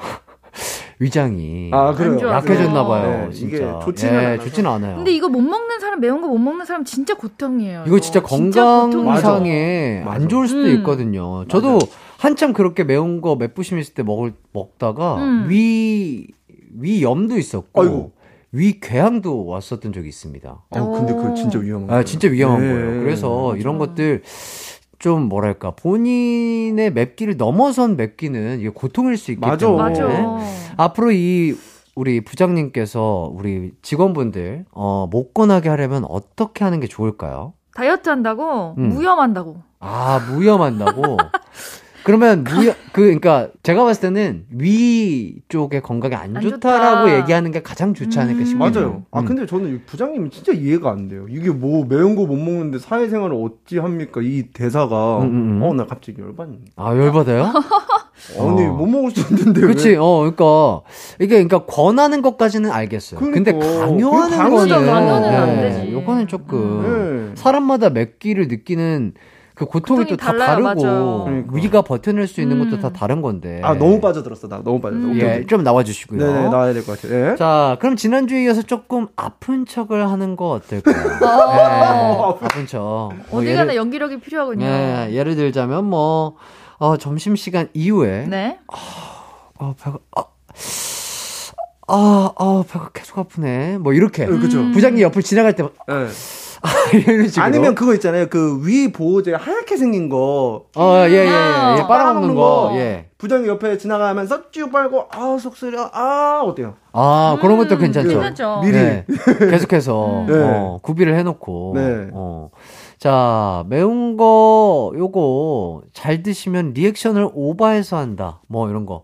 위장이 아. 약해졌나 봐요. 네, 진짜. 이게 좋지는 예. 좋지는 않아요. 근데 이거 못 먹는 사람, 매운 거 못 먹는 사람 진짜 고통이에요. 이거 진짜 고통이에요. 건강상에 맞아. 안 좋을 수도 음. 있거든요. 저도 한참 그렇게 매운 거 맵부심 있을 때 먹을 먹다가 음. 위 위염도 있었고 아이고. 위 궤양도 왔었던 적이 있습니다. 아, 근데 그거 진짜 위험한 거예요. 아, 진짜 위험한 네, 거예요. 그래서 맞아. 이런 것들 좀 뭐랄까 본인의 맵기를 넘어선 맵기는 이게 고통일 수 있기 맞아. 때문에 맞아. 앞으로 이 우리 부장님께서 우리 직원분들 어, 못 권하게 하려면 어떻게 하는 게 좋을까요? 다이어트 한다고 음. 무염한다고. 아 무염한다고. 그러면 무염 그 그러니까 제가 봤을 때는 위 쪽에 건강에 안, 안 좋다라고 좋다. 얘기하는 게 가장 좋지 않을까 음. 싶어요. 맞아요. 아, 근데 저는 이 부장님이 진짜 이해가 안 돼요. 이게 뭐 매운 거 못 먹는데 사회생활을 어찌 합니까? 이 대사가. 음, 음, 음. 어, 나 갑자기 열받네. 아 열받아요? 아니, 어. 못 먹을 수 있는데. 그렇지. 왜? 어, 그러니까 이게 그러니까 권하는 것까지는 알겠어요. 근데 그러니까. 강요하는 그거 거는 강요는 강요는 안 네, 되지. 요거는 조금 네. 사람마다 맵기를 느끼는 그 고통이 고통이 또 다 다르고. 그러니까. 위가 버텨낼 수 있는 것도 음. 다 다른 건데. 아, 너무 빠져들었어. 나 너무 빠져들었어. 오케이, 예. 좀 나와 주시고요. 네네, 나와야 될 것 같아요. 예. 자, 그럼 지난주에 이어서 조금 아픈 척을 하는 거 어떨까요? 네, 아픈 척. 뭐 어디 가나 연기력이 필요하군요. 예, 예를 들자면 뭐 어, 점심 시간 이후에 네. 어, 배가 아, 아, 아, 배가 계속 아프네. 뭐 이렇게. 네, 그죠. 부장님 옆을 지나갈 때 예. 이런 식으로. 아니면 그거 있잖아요. 그 위 보호제 하얗게 생긴 거. 어, 예, 예, 예. 아, 예 빨아먹는 거. 예. 부장님 옆에 지나가면서 쭉 빨고, 아, 속 쓰려. 아, 어때요? 아, 그런 것도 음, 괜찮죠. 괜찮죠. 미리. 네. 계속해서 네. 어, 구비를 해놓고. 네. 어. 자, 매운 거 요거 잘 드시면 리액션을 오버해서 한다. 뭐 이런 거.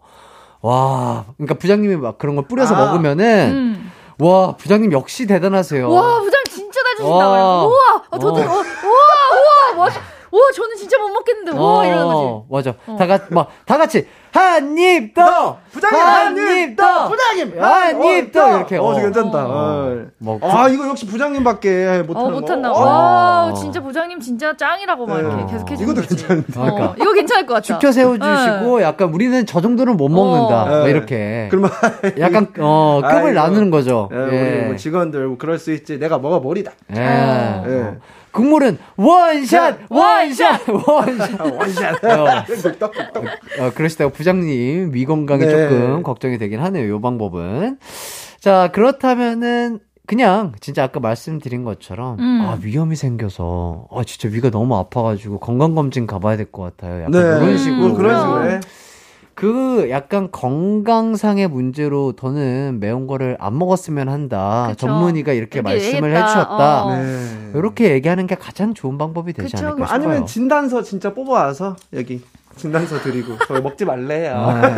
와, 그러니까 부장님이 막 그런 걸 뿌려서 아. 먹으면은 음. 와, 부장님 역시 대단하세요. 와, 부장 진 와. 그래서 우와, 아, 저도, 어. 어, 우와, 우와, 와, 와, 저는 진짜 못 먹겠는데, 우와, 이러는 거지. 맞아. 어. 다 같이, 막, 다 같이, 한입 더! 부장님, 한한입입 더! 더! 부장님, 한 어, 입 더! 더! 이렇게. 어, 괜찮다. 어. 어. 뭐, 아, 이거 역시 부장님밖에 어, 못한다. 거. 와, 어. 진짜 부장님 진짜 짱이라고 막 이렇게 네. 계속 해주는 이것도. 괜찮은데. 어, 그러니까. 이거 괜찮을 것 같다. 축켜 세워주시고, 약간 우리는 저 정도는 못 먹는다. 어. 뭐 네. 이렇게. 그러면 약간, 어, 급을 아이고. 나누는 거죠. 예, 우리 뭐 직원들 뭐 그럴 수 있지. 내가 뭐가 머리다. 예. 어. 예. 어. 국물은 원샷! 원샷! 원샷! 원샷. 어. 뚝딱뚝딱. 어, 그러시다가 부장님 위 건강이 네. 조금 걱정이 되긴 하네요. 요 방법은. 자, 그렇다면은 그냥 진짜 아까 말씀드린 것처럼 음. 아, 위험이 생겨서 아, 진짜 위가 너무 아파가지고 건강 검진 가봐야 될 것 같아요. 약간 네. 그런 식으로. 뭐 그런 식으로 해. 그 약간 건강상의 문제로 더는 매운 거를 안 먹었으면 한다. 그쵸. 전문의가 이렇게 말씀을 얘기했다. 해주셨다. 어. 네. 이렇게 얘기하는 게 가장 좋은 방법이 되지 그쵸. 않을까 싶어요. 아니면 진단서 진짜 뽑아와서 여기 진단서 드리고 저 먹지 말래요. 아,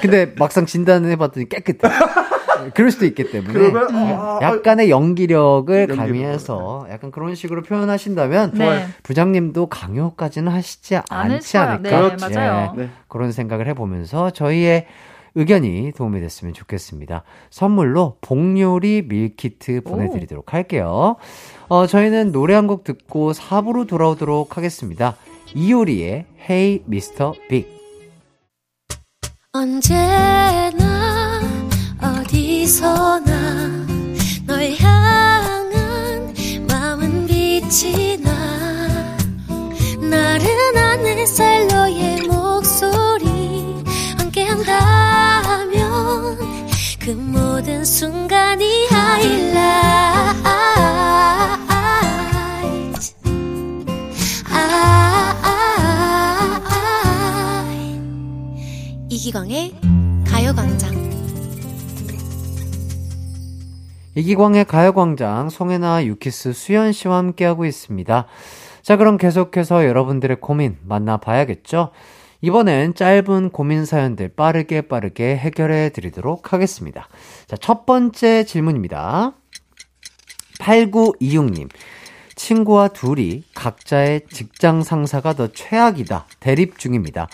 근데 막상 진단을 해봤더니 깨끗해. 그럴 수도 있기 때문에 그러면 아, 아, 약간의 연기력을 연기력을, 가미해서 약간 그런 식으로 표현하신다면 네. 부장님도 강요까지는 하시지 않지 않을까? 네, 맞아요. 네. 그런 생각을 해보면서 저희의 의견이 도움이 됐으면 좋겠습니다. 선물로 복요리 밀키트 보내드리도록 할게요. 어, 저희는 노래 한 곡 듣고 4부로 돌아오도록 하겠습니다. 이효리의 Hey Mr. Big. 언제나 어디서나 널 향한 마음은 빛이 나 나른한 햇살 너의 목소리 한다면 그 모든 순간이 이기광의 가요광장 이기광의 가요광장 송혜나 유키스 수연 씨와 함께하고 있습니다. 자, 그럼 계속해서 여러분들의 고민 만나봐야겠죠? 이번엔 짧은 고민 사연들 빠르게 빠르게 해결해 드리도록 하겠습니다. 자, 첫 번째 질문입니다. 8926님. 친구와 둘이 각자의 직장 상사가 더 최악이다. 대립 중입니다.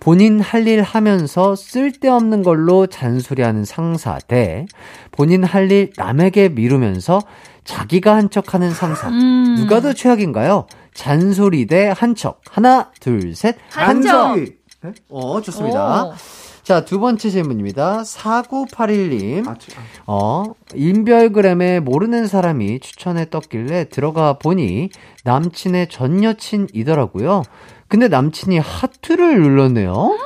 본인 할 일 하면서 쓸데없는 걸로 잔소리하는 상사 대 본인 할 일 남에게 미루면서 자기가 한 척 하는 상사. 음. 누가 더 최악인가요? 잔소리 대 한 척. 하나, 둘, 셋. 한 척. 잔소리. 네? 어, 좋습니다. 오. 자, 두 번째 질문입니다. 4981님. 아, 지- 아. 어, 인별그램에 모르는 사람이 추천에 떴길래 들어가 보니 남친의 전 여친이더라고요. 근데 남친이 하트를 눌렀네요.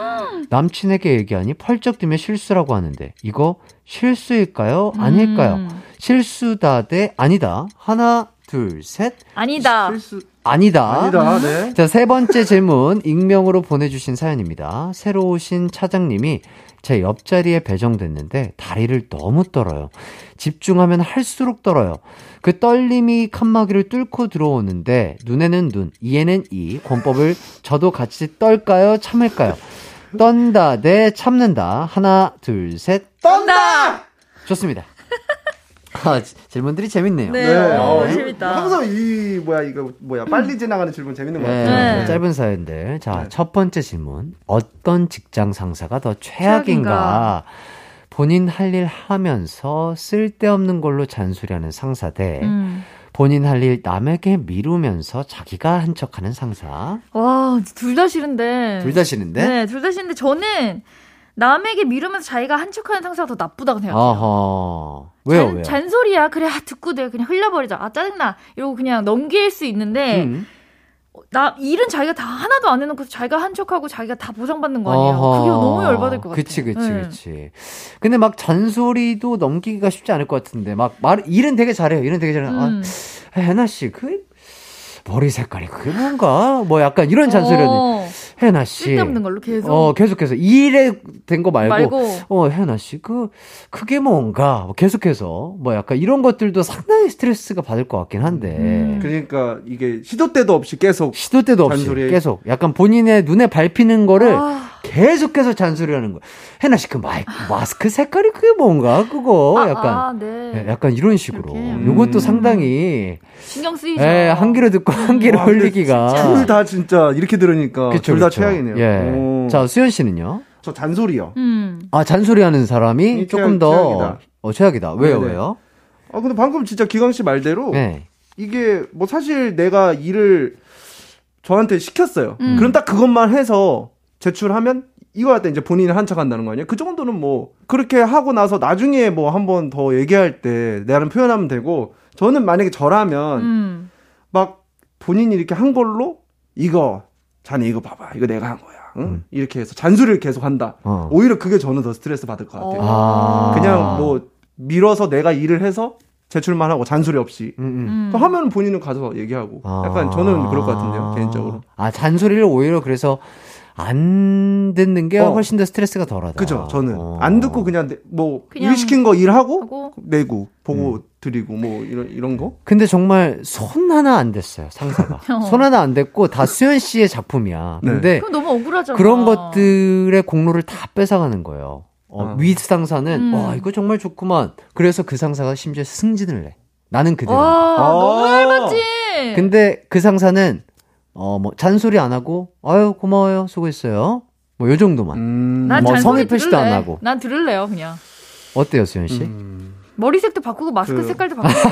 남친에게 얘기하니 펄쩍 뛰며 실수라고 하는데 이거 실수일까요? 아닐까요? 음. 실수다 대 아니다. 하나, 둘, 셋. 아니다. 실수 아니다. 아니다. 네. 자, 세 번째 질문, 익명으로 보내 주신 사연입니다. 새로 오신 차장님이 제 옆자리에 배정됐는데 다리를 너무 떨어요. 집중하면 할수록 떨어요. 그 떨림이 칸막이를 뚫고 들어오는데 눈에는 눈, 이에는 이 권법을 저도 같이 떨까요? 참을까요? 떤다 대 참는다. 하나, 둘, 셋. 떤다! 좋습니다. 아, 지- 질문들이 재밌네요. 네. 어, 이- 재밌다. 항상 이 뭐야 이거 뭐야 빨리 지나가는 질문 재밌는 것 네, 같아요. 네. 짧은 사연들. 자, 네. 첫 번째 질문. 어떤 직장 상사가 더 최악인가? 최악인가? 본인 할 일 하면서 쓸데없는 걸로 잔소리하는 상사 대 음. 본인 할 일 남에게 미루면서 자기가 한 척하는 상사. 와, 둘 다 싫은데. 둘 다 싫은데? 네, 둘 다 싫은데 저는 남에게 미루면서 자기가 한 척하는 상사가 더 나쁘다고 생각해요. 왜요, 잔, 왜요? 잔소리야. 그래, 아, 듣고 내가 그냥 흘려버리자. 아, 짜증나. 이러고 그냥 넘길 수 있는데, 음. 나, 일은 자기가 다 하나도 안 해놓고 자기가 한 척하고 자기가 다 보장받는 거 아니에요. 어허. 그게 너무 열받을 것 같아요. 그치, 그치, 네. 그치. 근데 막 잔소리도 넘기기가 쉽지 않을 것 같은데, 막 말, 일은 되게 잘해요. 일은 되게 잘해요. 음. 아, 혜나 씨, 그, 머리 색깔이 그게 뭔가? 뭐 약간 이런 잔소리를. 어, 혜나 씨. 쓸데없는 걸로 계속. 어, 계속해서. 일에 된 거 말고. 말고. 어, 혜나 씨, 그, 그게 뭔가. 뭐 계속해서. 뭐 약간 이런 것들도 상당히 스트레스가 받을 것 같긴 한데. 음. 그러니까 이게 시도 때도 없이 계속 시도 때도 없이 잔소리. 계속 약간 본인의 눈에 밟히는 거를 아. 계속해서 잔소리 하는 거. 혜나 씨그 마스크 색깔이 그게 뭔가 그거 아, 약간 아, 네. 예, 약간 이런 식으로. 이렇게. 요것도 음. 상당히 신경 쓰이죠. 예, 한 귀로 듣고 한 귀로 와, 근데 흘리기가 둘 다 진짜 이렇게 들으니까 그쵸, 둘 다. 최악이네요. 예. 오. 자, 수현 씨는요? 저 잔소리요. 음. 아, 잔소리 하는 사람이 이 조금 최악- 더 최악이다. 어, 최악이다. 왜요? 네네. 왜요? 아 근데 방금 진짜 기광 씨 말대로 네. 이게 뭐 사실 내가 일을 저한테 시켰어요. 음. 그럼 딱 그것만 해서 제출하면 이거 할때 이제 본인이 한척한다는 거 아니에요? 그 정도는 뭐 그렇게 하고 나서 나중에 뭐 한 번 더 얘기할 때 내가는 표현하면 되고 저는 만약에 저라면 음. 막 본인이 이렇게 한 걸로 이거 자네 이거 봐봐 이거 내가 한 거야 응? 음. 이렇게 해서 잔소리를 계속 한다 어. 오히려 그게 저는 더 스트레스 받을 것 같아요 아. 그냥 뭐 밀어서 내가 일을 해서 제출만 하고 잔소리 없이 음, 음. 음. 또 하면 본인은 가서 얘기하고 아. 약간 저는 그럴 것 같은데요 개인적으로 아, 잔소리를 오히려 그래서 안 듣는 게 어. 훨씬 더 스트레스가 덜하다. 그죠 저는 어. 안 듣고 그냥 내- 뭐 그냥 일 시킨 거 일하고 하고. 내고 보고 음. 드리고 뭐 이런 이런 거 근데 정말 손 하나 안 됐어요, 상사가. 어. 손 하나 안 됐고 다 수현 씨의 작품이야. 네. 근데 그럼 너무 억울하잖아. 그런 것들의 공로를 다 뺏어가는 거예요. 어, 어. 위 상사는 음. 와 이거 정말 좋구만. 그래서 그 상사가 심지어 승진을 해. 나는 그대로. 와, 너무 어. 얇았지. 근데 그 상사는 어 뭐 잔소리 안 하고 아유 고마워요 수고했어요. 뭐 요 정도만. 음. 난뭐 성의 표시도. 안 하고. 난 들을래요, 그냥. 어때요 수현 씨? 음. 머리색도 바꾸고 마스크 그- 색깔도 바꾸고.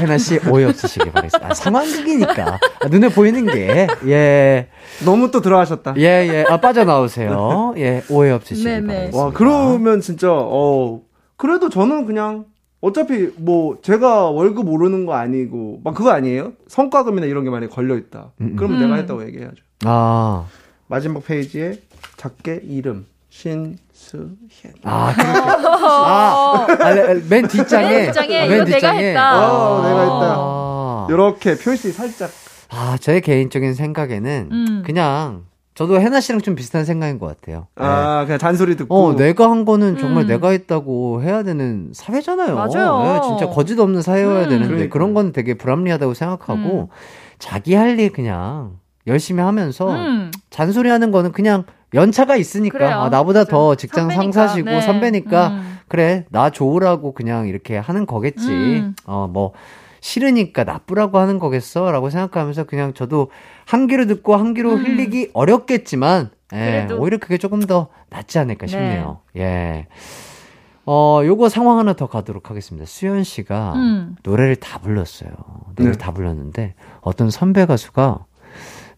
해나 씨 오해 없으시길 바라겠습니다. 아, 상황극이니까 아, 눈에 보이는 게 예. 너무 또 들어가셨다. 예, 예. 아, 빠져나오세요. 예, 오해 없으시길 네네. 바라겠습니다. 와, 그러면 진짜, 어, 그래도 저는 그냥, 어차피 뭐, 제가 월급 오르는 거 아니고, 막 그거 아니에요? 성과금이나 이런 게 만약에 걸려 있다. 음, 음. 그러면 음. 내가 했다고 얘기해야죠. 아, 마지막 페이지에 작게 이름, 신수현. 아, 그렇게. 아, 아, 네, 맨 뒷장에. 맨 뒷장에 아, 이거 내가 했다. 어, 내가 했다. 아, 이렇게 표시 살짝. 아, 제 개인적인 생각에는 음. 그냥 저도 해나 씨랑 좀 비슷한 생각인 것 같아요. 네. 아, 그냥 잔소리 듣고. 어, 내가 한 거는 정말 음. 내가 했다고 해야 되는 사회잖아요. 맞아요. 네, 진짜 거짓 없는 사회여야 음. 되는데 그러니까. 그런 건 되게 불합리하다고 생각하고 자기 할 일 그냥 열심히 하면서 음. 잔소리 하는 거는 그냥 연차가 있으니까 그래요. 아, 나보다. 더 직장 선배니까. 상사시고 네. 선배니까 음. 그래 나 좋으라고 그냥 이렇게 하는 거겠지 음. 어뭐 싫으니까 나쁘라고 하는 거겠어 라고 생각하면서 그냥 저도 한 귀로 듣고 한 귀로 음. 흘리기 어렵겠지만 예, 그래도. 오히려 그게 조금 더 낫지 않을까 네. 싶네요 예. 어, 요거 상황 하나 더 가도록 하겠습니다. 수현 씨가 음. 노래를 다 불렀어요. 노래 네. 다 불렀는데 어떤 선배 가수가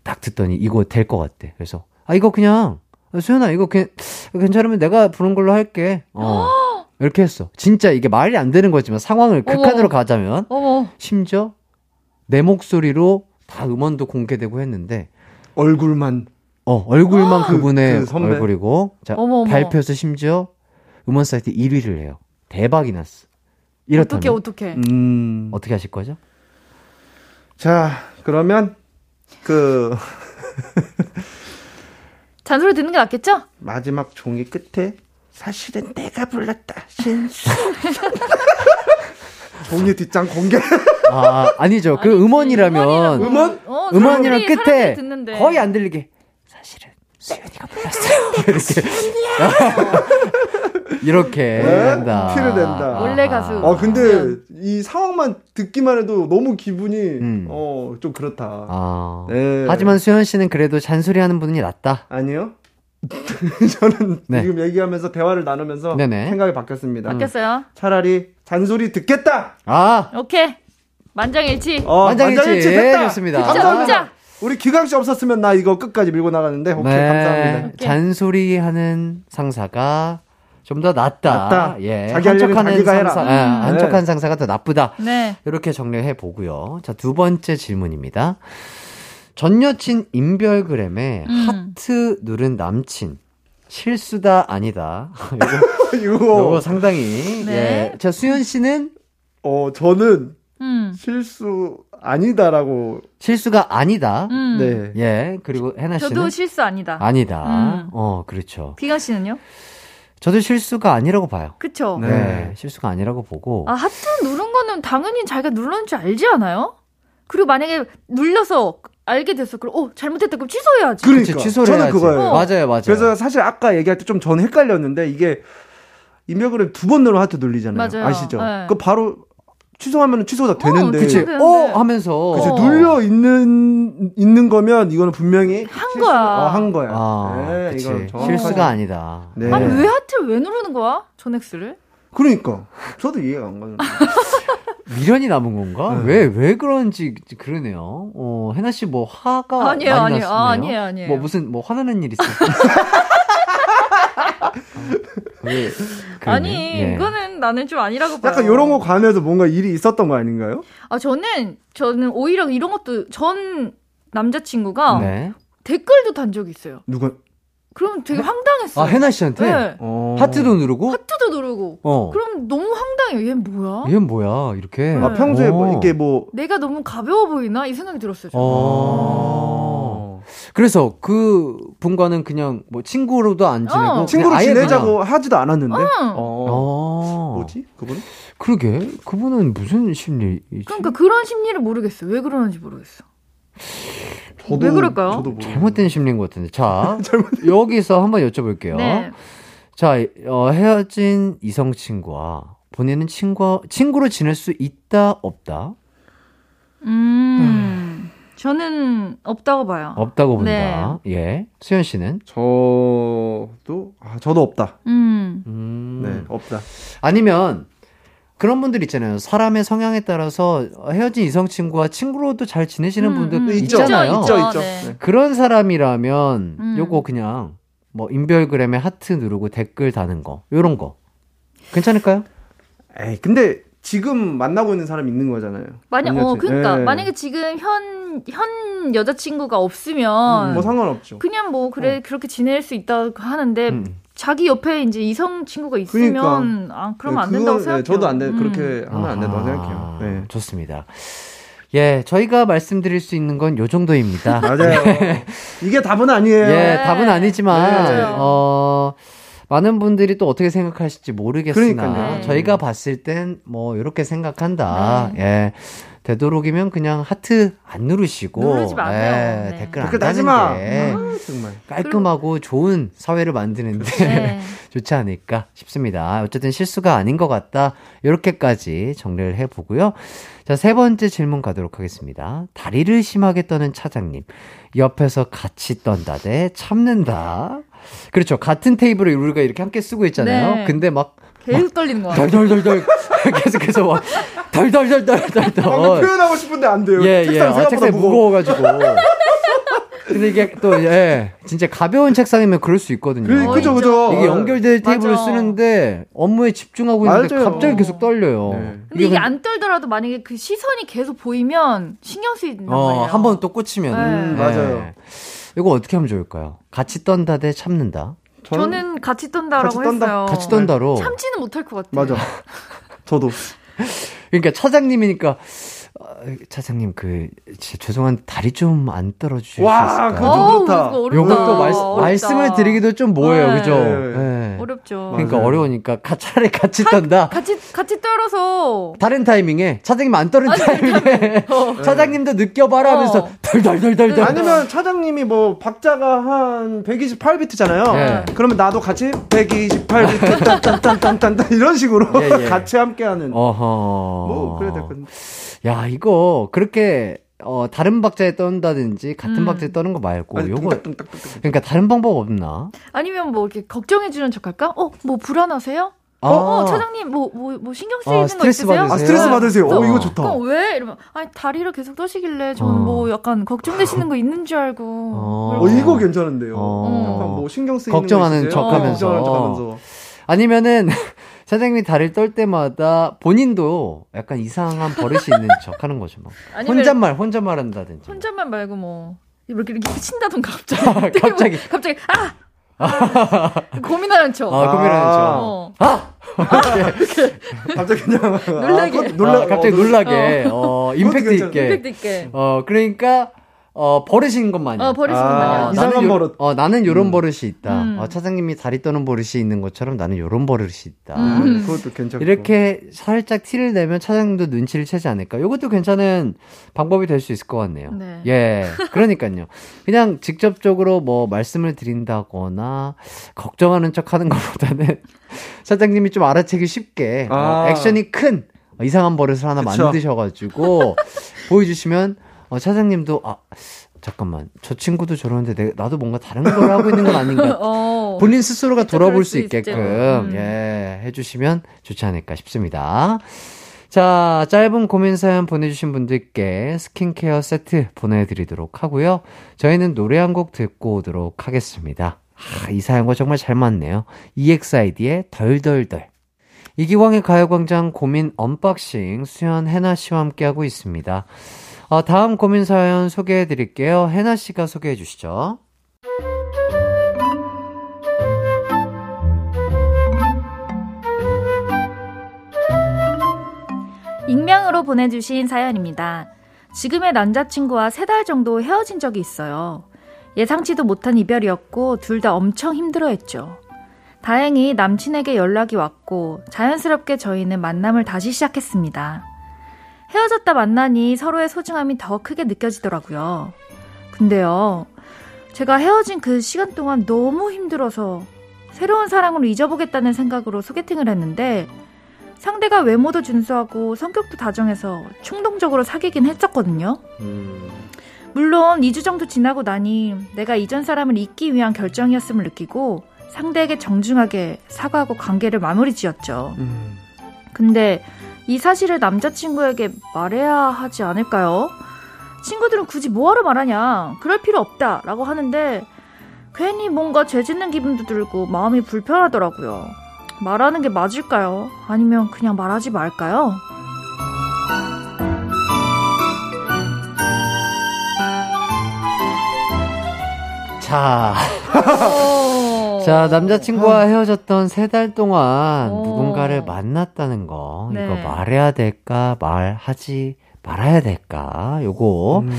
딱 듣더니 이거 될 것 같대. 그래서 아 이거 그냥 수현아 이거 괜 괜찮으면 내가 부른 걸로 할게. 어. 이렇게 했어. 진짜 이게 말이 안 되는 거지만 상황을 어머. 극한으로 가자면 어머. 심지어 내 목소리로 다 음원도 공개되고 했는데 얼굴만. 어 얼굴만 그- 그분의 그 선배? 얼굴이고 자 어머, 어머. 발표해서 심지어 음원 사이트 1위를 해요. 대박이 났어. 이렇다면 어떻게 어떻게? 음. 어떻게 하실 거죠? 자, 그러면, 그, 잔소리 듣는 게 낫겠죠? 마지막 종이 끝에 사실은 내가 불렀다. 신수. 종이 뒷장 공개. 아, 아니죠. 그 아니지. 음원이라면 음원? 어, 음원이랑 끝에. 거의 안 들리게 사실은 수연이가 불렀어요. 이렇게 이렇게 네, 된다. 티를 낸다. 원래 가수. 아, 근데 이 상황만 듣기만 해도 너무 기분이, 음. 어, 좀 그렇다. 아. 네. 하지만 수현 씨는 그래도 잔소리하는 분이 낫다. 아니요. 저는 네. 지금 얘기하면서 대화를 나누면서 네네. 생각이 바뀌었습니다. 바뀌었어요. 차라리 잔소리 듣겠다. 아, 오케이. 만장일치. 어, 만장일치. 만장일치 됐다. 좋습니다. 진짜 감사합니다. 우리 기강 씨 없었으면 나 이거 끝까지 밀고 나가는데 오케이 네. 감사합니다. 오케이. 잔소리하는 상사가 좀더 낫다. 낫다. 예. 자기 한척하는. 상사, 예, 음. 한척하는 상사가 더 나쁘다. 네. 이렇게 정리해 보고요. 자, 두 번째 질문입니다. 전 여친 인별그램에 음. 하트 누른 남친. 실수다 아니다. 이거, 이거 상당히 네. 예. 자, 수현 씨는 어 저는 음. 실수 아니다라고 실수가 아니다. 음. 네. 예. 그리고 해나 씨는 저도 실수 아니다. 아니다. 음. 어, 그렇죠. 비강 씨는요? 저도 실수가 아니라고 봐요. 그쵸? 네. 네. 실수가 아니라고 보고 아, 하트 누른 거는 당연히 자기가 눌렀는 줄 알지 않아요? 그리고 만약에 눌려서 알게 됐어. 그럼, 어, 잘못했다. 그럼 취소해야지. 그러니까 그치, 취소를 저는 해야지. 그거예요. 어. 맞아요, 맞아요. 그래서 사실 아까 얘기할 때좀 저는 헷갈렸는데 이게 인별그램 두번 누르면 하트 눌리잖아요. 맞아요. 아시죠? 네. 그 바로 취소하면 취소가 되는데 그치. 그치. 되는데. 어 하면서 그치, 어. 눌려 있는 있는 거면 이거는 분명히 한 실수- 거야. 어, 한 거야. 아, 네, 그치. 이건. 실수가 아니다. 네. 아니, 왜 하트를 왜 누르는 거야? 전엑스를? 그러니까 저도 이해가 안 가요. 미련이 남은 건가? 네. 왜, 왜 그런지 그러네요. 어, 해나 씨 뭐 화가 아니에요, 많이 아니에요. 아, 아니에요, 아니에요. 뭐 무슨 뭐 화나는 일 있어요? 왜 그러네. 아니, 예. 이거는 나는 좀 아니라고 봐요. 약간 이런 거 관해서 뭔가 일이 있었던 거 아닌가요? 아, 저는, 저는 오히려 이런 것도 전 남자친구가 네. 댓글도 단 적이 있어요. 누가 그럼 되게 황당했어요. 아, 해나 씨한테 네. 어... 하트도 누르고 하트도 누르고. 어. 그럼 너무 황당해요. 얘 뭐야? 얘는 뭐야? 이렇게. 아, 평소에 뭐 어. 이게 뭐 내가 너무 가벼워 보이나? 이 생각이 들었어요. 저는. 어. 그래서 그 분과는 그냥 뭐 친구로도 안 지내고 어. 그냥 친구로 아예 지내자고 그냥- 하지도 않았는데. 응. 어. 어. 뭐지? 그분? 그러게. 그분은 무슨 심리이지? 그러니까 그런 심리를 모르겠어. 왜 그러는지 모르겠어. 저도 왜 그럴까요? 잘못된 심리인 것 같은데. 자, 여기서 한번 여쭤볼게요. 네. 자, 어, 헤어진 이성 친구와 본인은 친구, 친구로 지낼 수 있다, 없다? 음, 저는 없다고 봐요. 없다고 본다. 예. 수현 씨는? 저도 아 저도 없다. 음, 음. 네, 없다. 아니면 그런 분들 있잖아요. 사람의 성향에 따라서 헤어진 이성 친구와 친구로도 잘 지내시는 음, 분들 음. 있잖아요. 있죠, 있죠. 네. 네. 그런 사람이라면 음. 요거 그냥 뭐 인별그램에 하트 누르고 댓글 다는 거 요런 거 괜찮을까요? 에이, 근데 지금 만나고 있는 사람 있는 거잖아요. 만약, 전 어. 그러니까, 네. 만약에 지금 현, 현 여자친구가 없으면, 뭐 상관없죠. 그냥 뭐, 그래, 그렇게 지낼 수 있다고 하는데, 음. 자기 옆에 이제 이성 친구가 있으면, 그러니까. 아, 그러면 안 네, 된다고 그건, 생각해요. 네, 저도 안 돼. 음. 그렇게 하면 안 된다고 아하, 생각해요. 네. 좋습니다. 예, 저희가 말씀드릴 수 있는 건 요 정도입니다. 맞아요. 이게 답은 아니에요. 예, 답은 아니지만, 네. 어, 많은 분들이 또 어떻게 생각하실지 모르겠으나, 그러니까요. 저희가 봤을 땐 뭐, 이렇게 생각한다. 네. 예. 되도록이면 그냥 하트 안 누르시고, 누르지 마세요. 예, 네. 댓글 안 다는 마. 게 아, 정말. 깔끔하고 좋은 사회를 만드는데 네. 좋지 않을까 싶습니다. 어쨌든 실수가 아닌 것 같다. 이렇게까지 정리를 해보고요. 자, 세 번째 질문 가도록 하겠습니다. 다리를 심하게 떠는 차장님. 옆에서 같이 떤다 대 참는다. 그렇죠. 같은 테이블을 우리가 이렇게 함께 쓰고 있잖아요. 네. 근데 막 계속 떨리는 거야. 덜덜덜덜 계속해서 막 덜덜덜덜덜덜 방금 표현하고 싶은데 안 돼요. 예, 예. 책상 아, 생각보다 책상이 무거워. 무거워가지고. 근데 이게 또, 예. 진짜 가벼운 책상이면 그럴 수 있거든요. 그, 그죠, 그죠. 이게 연결될 테이블을 맞아. 쓰는데 업무에 집중하고 있는데 맞아요. 갑자기 계속 떨려요. 네. 근데 이게 그- 안 떨더라도 만약에 그 시선이 계속 보이면 신경 쓰인단 어, 말이에요. 한번 또 꽂히면. 네. 음, 맞아요. 이거 어떻게 하면 좋을까요? 같이 떤다 대 참는다. 저는 같이 떤다라고 같이 떤다. 했어요. 같이 떤다로. 참지는 못할 것 같아요. 맞아. 저도. 그러니까 차장님이니까 어, 차장님 그 진짜 죄송한 다리 좀 안 떨어 주실 수 와, 있을까요? 그거 어우, 그렇다. 그거 어렵다. 요것도 말, 어렵다. 말씀을 드리기도 좀 뭐해요, 네. 그죠? 네. 네. 어렵죠. 그러니까 맞아요. 어려우니까 가- 차라리 같이 떤다. 같이 같이 떨어서 다른 타이밍에 차장님 안 떠는 타이밍에 차장님도 느껴봐라 하면서 어. 덜덜덜덜 덜 아니면 차장님이 뭐 박자가 한 128비트잖아요. 네. 그러면 나도 같이 128비트 딴딴딴딴딴 이런 식으로 예, 예. 같이 함께하는. 어허 뭐 그래야 될 건데. 야 이거 그렇게 어 다른 박자에 떤다든지 같은 음. 박자에 떠는 거 말고 아니, 요거. 그러니까 다른 방법 없나? 아니면 뭐 이렇게 걱정해 주는 척할까? 어, 뭐 불안하세요? 아. 어, 어, 차장님 뭐뭐뭐 신경 쓰이는 아, 거 스트레스 있으세요? 받으세요? 아 스트레스 받으세요. 어 어. 이거 좋다. 그럼 왜? 이러면 아니 다리를 계속 떠시길래 저는 어. 뭐 약간 걱정되시는 거 있는 줄 알고. 어. 어 이거 괜찮은데요. 어. 약간 뭐 신경 쓰이는 걱정하는? 척하면서. 어, 걱정하는 척하면서. 아니면은 차장님이 다리를 떨 때마다 본인도 약간 이상한 버릇이 있는 척 하는 거죠. 뭐. 아니면 혼잣말 혼잣말 한다든지. 혼자만 말고 뭐 이렇게 이렇게 친다던가 갑자기 갑자기. 갑자기 아, 아! 고민하는 척. 아, 고민하는 척. 어. 갑자기 그냥 놀라게. 아, 놀라 아, 갑자기 어, 놀라게 어, 임팩트 그것도 있게. 임팩트 있게. 어 그러니까 어 버릇인 것 마냥. 어 버리시는 아, 거냐. 어, 이상한 나는 요- 버릇. 어 나는 요런 버릇이 있다. 음. 어, 차장님이 다리 떠는 버릇이 있는 것처럼 나는 요런 버릇이 있다. 음. 그것도 괜찮고. 이렇게 살짝 티를 내면 차장님도 눈치를 채지 않을까. 요것도 괜찮은 방법이 될 수 있을 것 같네요. 네. 예. 그러니까요. 그냥 직접적으로 뭐 말씀을 드린다거나 걱정하는 척 하는 것보다는 차장님이 좀 알아채기 쉽게 어, 아. 액션이 큰 어, 이상한 버릇을 하나 그쵸. 만드셔가지고 보여주시면 어, 차장님도 아 잠깐만 저 친구도 저러는데 내, 나도 뭔가 다른 걸 하고 있는 건 아닌가 어. 본인 스스로가 돌아볼 수. 있게끔 음. 예 해주시면 좋지 않을까 싶습니다. 자 짧은 고민 사연 보내주신 분들께 스킨케어 세트 보내드리도록 하고요. 저희는 노래 한 곡 듣고 오도록 하겠습니다. 아, 이 사연과 정말 잘 맞네요. EXID의 덜덜덜. 이기광의 가요광장 고민 unboxing 수현 해나 씨와 함께하고 있습니다. 어, 다음 고민 사연 소개해 드릴게요. 해나 씨가 소개해 주시죠. 익명으로 보내주신 사연입니다. 지금의 남자친구와 세 달 정도 헤어진 적이 있어요. 예상치도 못한 이별이었고 둘 다 엄청 힘들어 했죠. 다행히 남친에게 연락이 왔고 자연스럽게 저희는 만남을 다시 시작했습니다. 헤어졌다 만나니 서로의 소중함이 더 크게 느껴지더라고요. 근데요, 제가 헤어진 그 시간 동안 너무 힘들어서 새로운 사랑으로 잊어보겠다는 생각으로 소개팅을 했는데 상대가 외모도 준수하고 성격도 다정해서 충동적으로 사귀긴 했었거든요. 음. 물론 2주 정도 지나고 나니 내가 이전 사람을 잊기 위한 결정이었음을 느끼고 상대에게 정중하게 사과하고 관계를 마무리 지었죠. 음. 근데 이 사실을 남자친구에게 말해야 하지 않을까요? 친구들은 굳이 뭐하러 말하냐? 그럴 필요 없다. 라고 하는데 괜히 뭔가 죄 짓는 기분도 들고 마음이 불편하더라고요. 말하는 게 맞을까요? 아니면 그냥 말하지 말까요? 자, 어. 자, 남자친구와 헤어졌던 세 달 동안 어. 누군가를 만났다는 거, 네. 이거 말해야 될까, 말하지 말아야 될까, 요거. 음.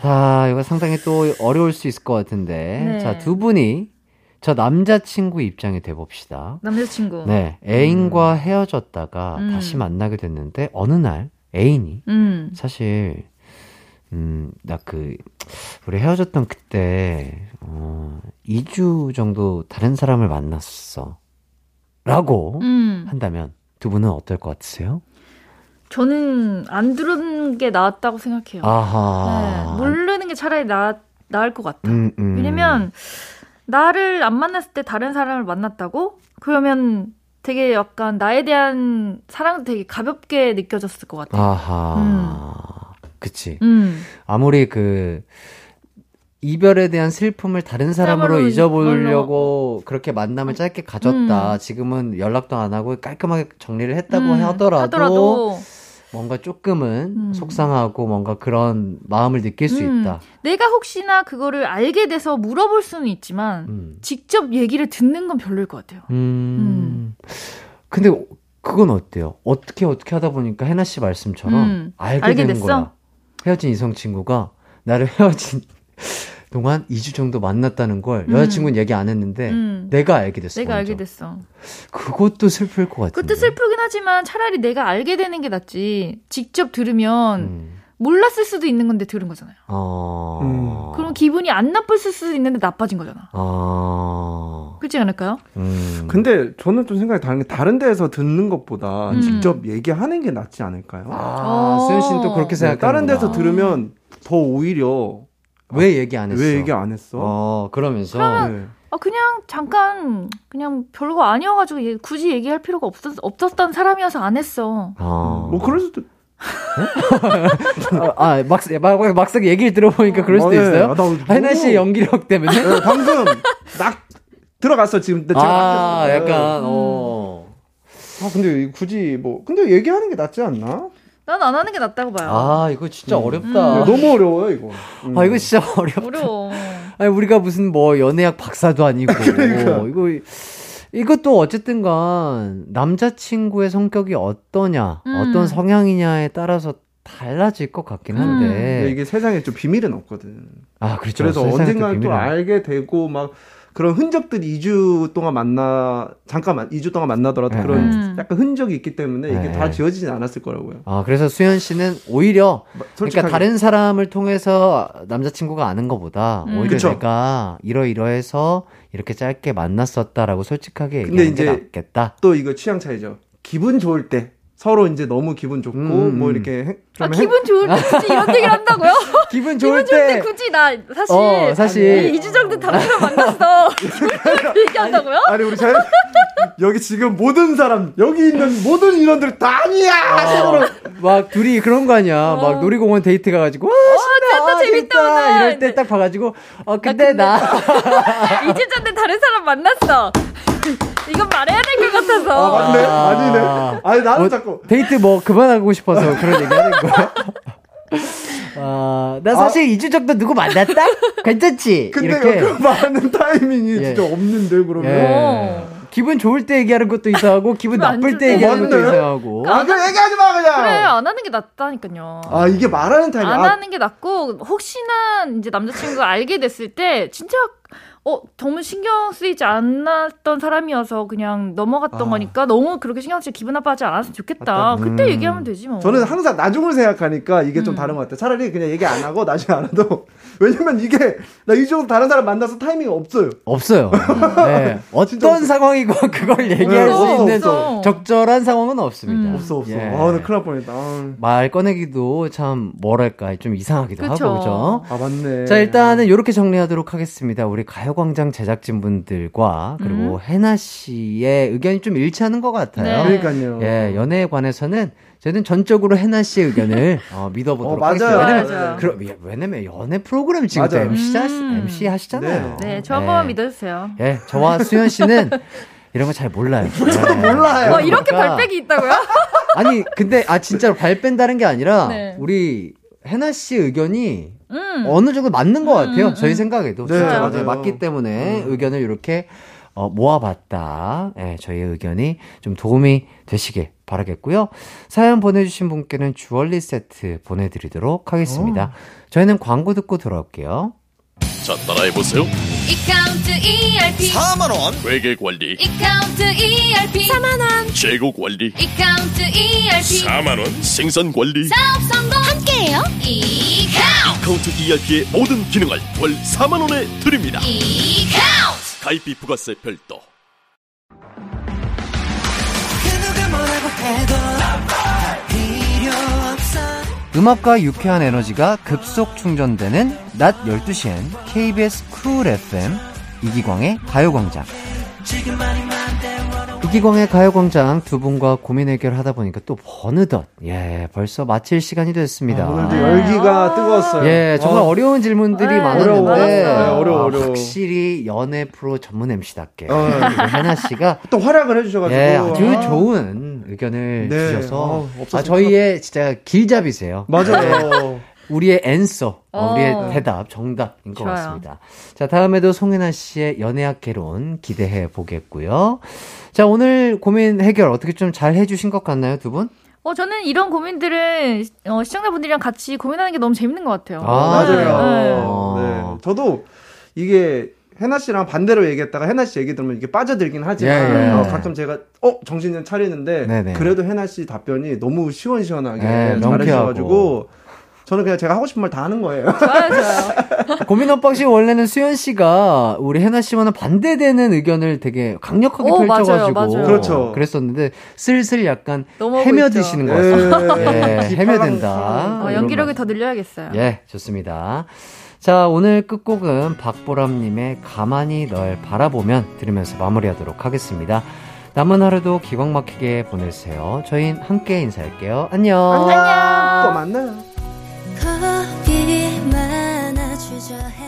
자, 이거 상당히 또 어려울 수 있을 것 같은데. 네. 자, 두 분이 저 남자친구 입장에 대봅시다. 남자친구. 네, 애인과 헤어졌다가 음. 다시 만나게 됐는데, 어느 날 애인이 음. 사실, 음, 나 그, 우리 헤어졌던 그때, 어, 2주 정도 다른 사람을 만났어. 라고 음. 한다면, 두 분은 어떨 것 같으세요? 저는 안 들은 게 나았다고 생각해요. 아하. 네, 모르는 게 차라리 나, 나을 것 같아. 음, 음. 왜냐면 나를 안 만났을 때 다른 사람을 만났다고? 그러면 되게 약간 나에 대한 사랑도 되게 가볍게 느껴졌을 것 같아. 아하. 그치. 음. 아무리 그, 이별에 대한 슬픔을 다른 사람으로 잊어보려고 그렇게 만남을 짧게 가졌다. 음. 지금은 연락도 안 하고 깔끔하게 정리를 했다고 음, 하더라도, 하더라도 뭔가 조금은 음. 속상하고 뭔가 그런 마음을 느낄 수 음. 있다. 내가 혹시나 그거를 알게 돼서 물어볼 수는 있지만 음. 직접 얘기를 듣는 건 별로일 것 같아요. 음. 근데 그건 어때요? 어떻게 어떻게 하다 보니까 해나 씨 말씀처럼 음. 알게, 알게 되는 됐어? 거야. 헤어진 이성 친구가 나를 헤어진 동안 2주 정도 만났다는 걸 음. 여자친구는 얘기 안 했는데 음. 내가 알게 됐어. 내가 먼저. 알게 됐어. 그것도 슬플 것 같은데. 그것도 슬프긴 하지만 차라리 내가 알게 되는 게 낫지. 직접 들으면 음. 몰랐을 수도 있는 건데 들은 거잖아요. 어. 음. 그럼 기분이 안 나빴을 수도 있는데 나빠진 거잖아. 어. 그렇지 않을까요? 음. 근데 저는 좀 생각이 다른 게 다른 데에서 듣는 것보다 음. 직접 얘기하는 게 낫지 않을까요? 아, 어. 수현 씨는 또 그렇게 네, 생각하는 다른 데서 들으면 더 오히려 왜 얘기 안 했어? 왜 얘기 안 했어? 어, 그러면서 네. 아 그냥 잠깐 그냥 별거 아니어가지고 얘- 굳이 얘기할 필요가 없었 없었던 사람이어서 안 했어. 어. 뭐 그럴 수도 아, 아, 막, 막, 막상 얘기를 들어보니까 그럴 수도 어, 네. 있어요? 아, 나 너무- 하이나 씨의 연기력 때문에? 네, 방금 nak 들어갔어 지금 제가 아, 낚였어요. 약간, 음. 어. 아 근데 굳이 뭐 근데 얘기하는 게 낫지 않나? 난 안 하는 게 낫다고 봐요. 아, 이거 진짜 음. 어렵다. 네, 너무 어려워요 이거. 음. 아, 이거 진짜 어렵다. 어려워. 아니, 우리가 무슨 뭐 연애학 박사도 아니고. 그러니까. 이거, 이것도 어쨌든 간 남자친구의 성격이 어떠냐, 음. 어떤 성향이냐에 따라서 달라질 것 같긴 한데. 근데 이게 세상에 좀 비밀은 없거든. 아, 그렇죠. 그래서 언젠가 또 알게 되고 막 그런 흔적들이 2주 동안 만나 잠깐만 2주 동안 만나더라도 네. 그런 음. 약간 흔적이 있기 때문에 이게 네. 다 지워지진 않았을 거라고요. 아, 그래서 수현 씨는 오히려 그러니까 솔직하게. 다른 사람을 통해서 남자친구가 아는 것보다 음. 오히려 그쵸. 내가 이러이러해서 이렇게 짧게 만났었다라고 솔직하게 얘기하는 게 이제 낫겠다. 또 이거 취향 차이죠. 기분 좋을 때 서로 이제 너무 기분 좋고 음. 뭐 이렇게 행- 아좀 기분 좋을 때 굳이 이런 얘기를 한다고요? 기분 좋을 기분 좋을 때 때 굳이 나 사실 어, 사실. 이 2주 정도 다른 사람 만났어. 얘기한다고요? 아니 우리 잘 여기 지금 모든 사람 여기 있는 모든 인원들 다 아니야. 서로 막 둘이 그런 거 아니야. 막 놀이공원 데이트 가가지고 와 신나, 진짜 재밌다, 오늘. 이럴 때 딱 봐가지고 어 근데 나 2주 전에 다른 사람 만났어. 이건 말해야 될 것 같아서. 아 맞네 아. 아니네. 아니 나는 뭐, 자꾸 데이트 뭐 그만하고 싶어서 그런 얘기 하는 거야. 아, 나 사실 2주 정도 누구 만났다? 괜찮지? 근데 이렇게. 그 말하는 타이밍이 예. 진짜 없는데 그러면. 예. 기분 좋을 때 얘기하는 것도 이상하고 기분 나쁠 때때 얘기하는 것도. 이상하고. 아 그럼 얘기하지 마 그냥. 그래 안 하는 게 낫다니까요. 아 이게 말하는 타이밍. 안 아, 하는 게 낫고 혹시나 이제 남자친구가 알게 됐을 때 진짜 어 너무 신경 쓰이지 않았던 사람이어서 그냥 넘어갔던 아. 거니까 너무 그렇게 신경 쓰지 기분 나빠하지 않았으면 좋겠다. 맞다. 그때 음. 얘기하면 되지 뭐. 저는 항상 나중을 생각하니까 이게 좀 음. 다른 것 같아요. 차라리 그냥 얘기 안 하고 나중에 안 해도 왜냐면 이게 나이 정도 다른 사람 만나서 타이밍이 없어요. 없어요. 네. 어떤. 상황이고 그걸 얘기할 네, 수 없어, 있는 없어. 적절한 상황은 없습니다. 음. 없어 없어. 예. 아, 나 큰일 날 뻔했다. 아, 말 꺼내기도 참 뭐랄까 좀 이상하기도 그쵸. 하고 그죠? 아 맞네. 자 일단은 이렇게 정리하도록 하겠습니다. 우리 가요 광장 제작진분들과 그리고 해나 씨의 의견이 좀 일치하는 것 같아요. 네. 그러니까요. 예 연애에 관해서는 저희는 전적으로 해나 씨의 의견을 어, 믿어보도록 어, 맞아요. 하겠습니다. 왜냐면, 맞아요. 그러, 왜냐면 연애 프로그램 지금 또. MC, 하, 음. MC 하시잖아요. 네, 저한 번만 믿어주세요. 예, 저와 수현 씨는 이런 거 잘 몰라요. 네. 몰라요. 와 이렇게 그러니까 발백이 있다고요? 아니 근데 아 진짜로 발 뺀다는 게 아니라 네. 우리 해나 씨 의견이 음. 어느 정도 맞는 것 같아요. 음, 저희 음. 생각에도 네, 진짜 맞아요. 맞기 때문에 의견을 이렇게 어, 모아봤다. 예, 저희의 의견이 좀 도움이 되시길 바라겠고요. 사연 보내주신 분께는 주얼리 세트 보내드리도록 하겠습니다. 저희는 광고 듣고 돌아올게요. 자, 따라해보세요. 이카운트 ERP 4만원. 회계 관리, 이카운트 ERP 4만원. 재고 관리, 이카운트 ERP 4만원. 생산 관리, 사업 성공. 함께해요. 이카운트. 카운트 ERP의 모든 기능을 월 4만원에 드립니다. 이카운트. 가입비 부가세 별도. 음악과 유쾌한 에너지가 급속 충전되는 낮 12시엔 KBS Cool FM 이기광의 가요광장. 이기광의 가요광장 두 분과 고민 해결하다 보니까 또 어느덧 예 벌써 마칠 시간이 됐습니다. 아, 오늘도 열기가 뜨거웠어요. 예 정말 어, 어, 려운 질문들이 네, 많았는데 어려워요. 어려워, 아, 어려워. 확실히 연애 프로 전문 MC답게 어. 해나 씨가 또 활약을 해주셔가지고 예 아주 아, 좋은 의견을 네. 주셔서 어, 없었으면 아, 저희의 진짜 길잡이세요. 맞아요. 우리의 앤서, 어, 어. 우리의 대답, 정답인 것 좋아요. 같습니다. 자, 다음에도 송혜나 씨의 연애학 개론 기대해 보겠고요. 자, 오늘 고민 해결 어떻게 좀 잘 해주신 것 같나요, 두 분? 어 저는 이런 고민들을 어, 시청자분들이랑 같이 고민하는 게 너무 재밌는 것 같아요. 아, 네. 맞아요. 네. 네. 저도 이게 해나 씨랑 반대로 얘기했다가 해나 씨 얘기 들으면 이게 빠져들긴 하지만 예, 예. 어, 가끔 제가 어 정신을 차리는데 네네. 그래도 해나 씨 답변이 너무 시원시원하게 네, 명쾌하고. 잘해주셔가지고 저는 그냥 제가 하고 싶은 말 다 하는 거예요. 좋아요, 좋아요. 고민 unboxing 원래는 수현 씨가 우리 해나 씨와는 반대되는 의견을 되게 강력하게 오, 펼쳐가지고 맞아요, 맞아요. 그렇죠. 그랬었는데 슬슬 약간 것. 예. 예, 헤며든다. 어, 이런 연기력을 말. 더 늘려야겠어요. 예, 좋습니다. 자, 오늘 끝곡은 박보람님의 가만히 널 바라보면 들으면서 마무리하도록 하겠습니다. 남은 하루도 기광 막히게 보내세요. 저희는 함께 인사할게요. 안녕. 또 만나요. 겁이 많아 주저해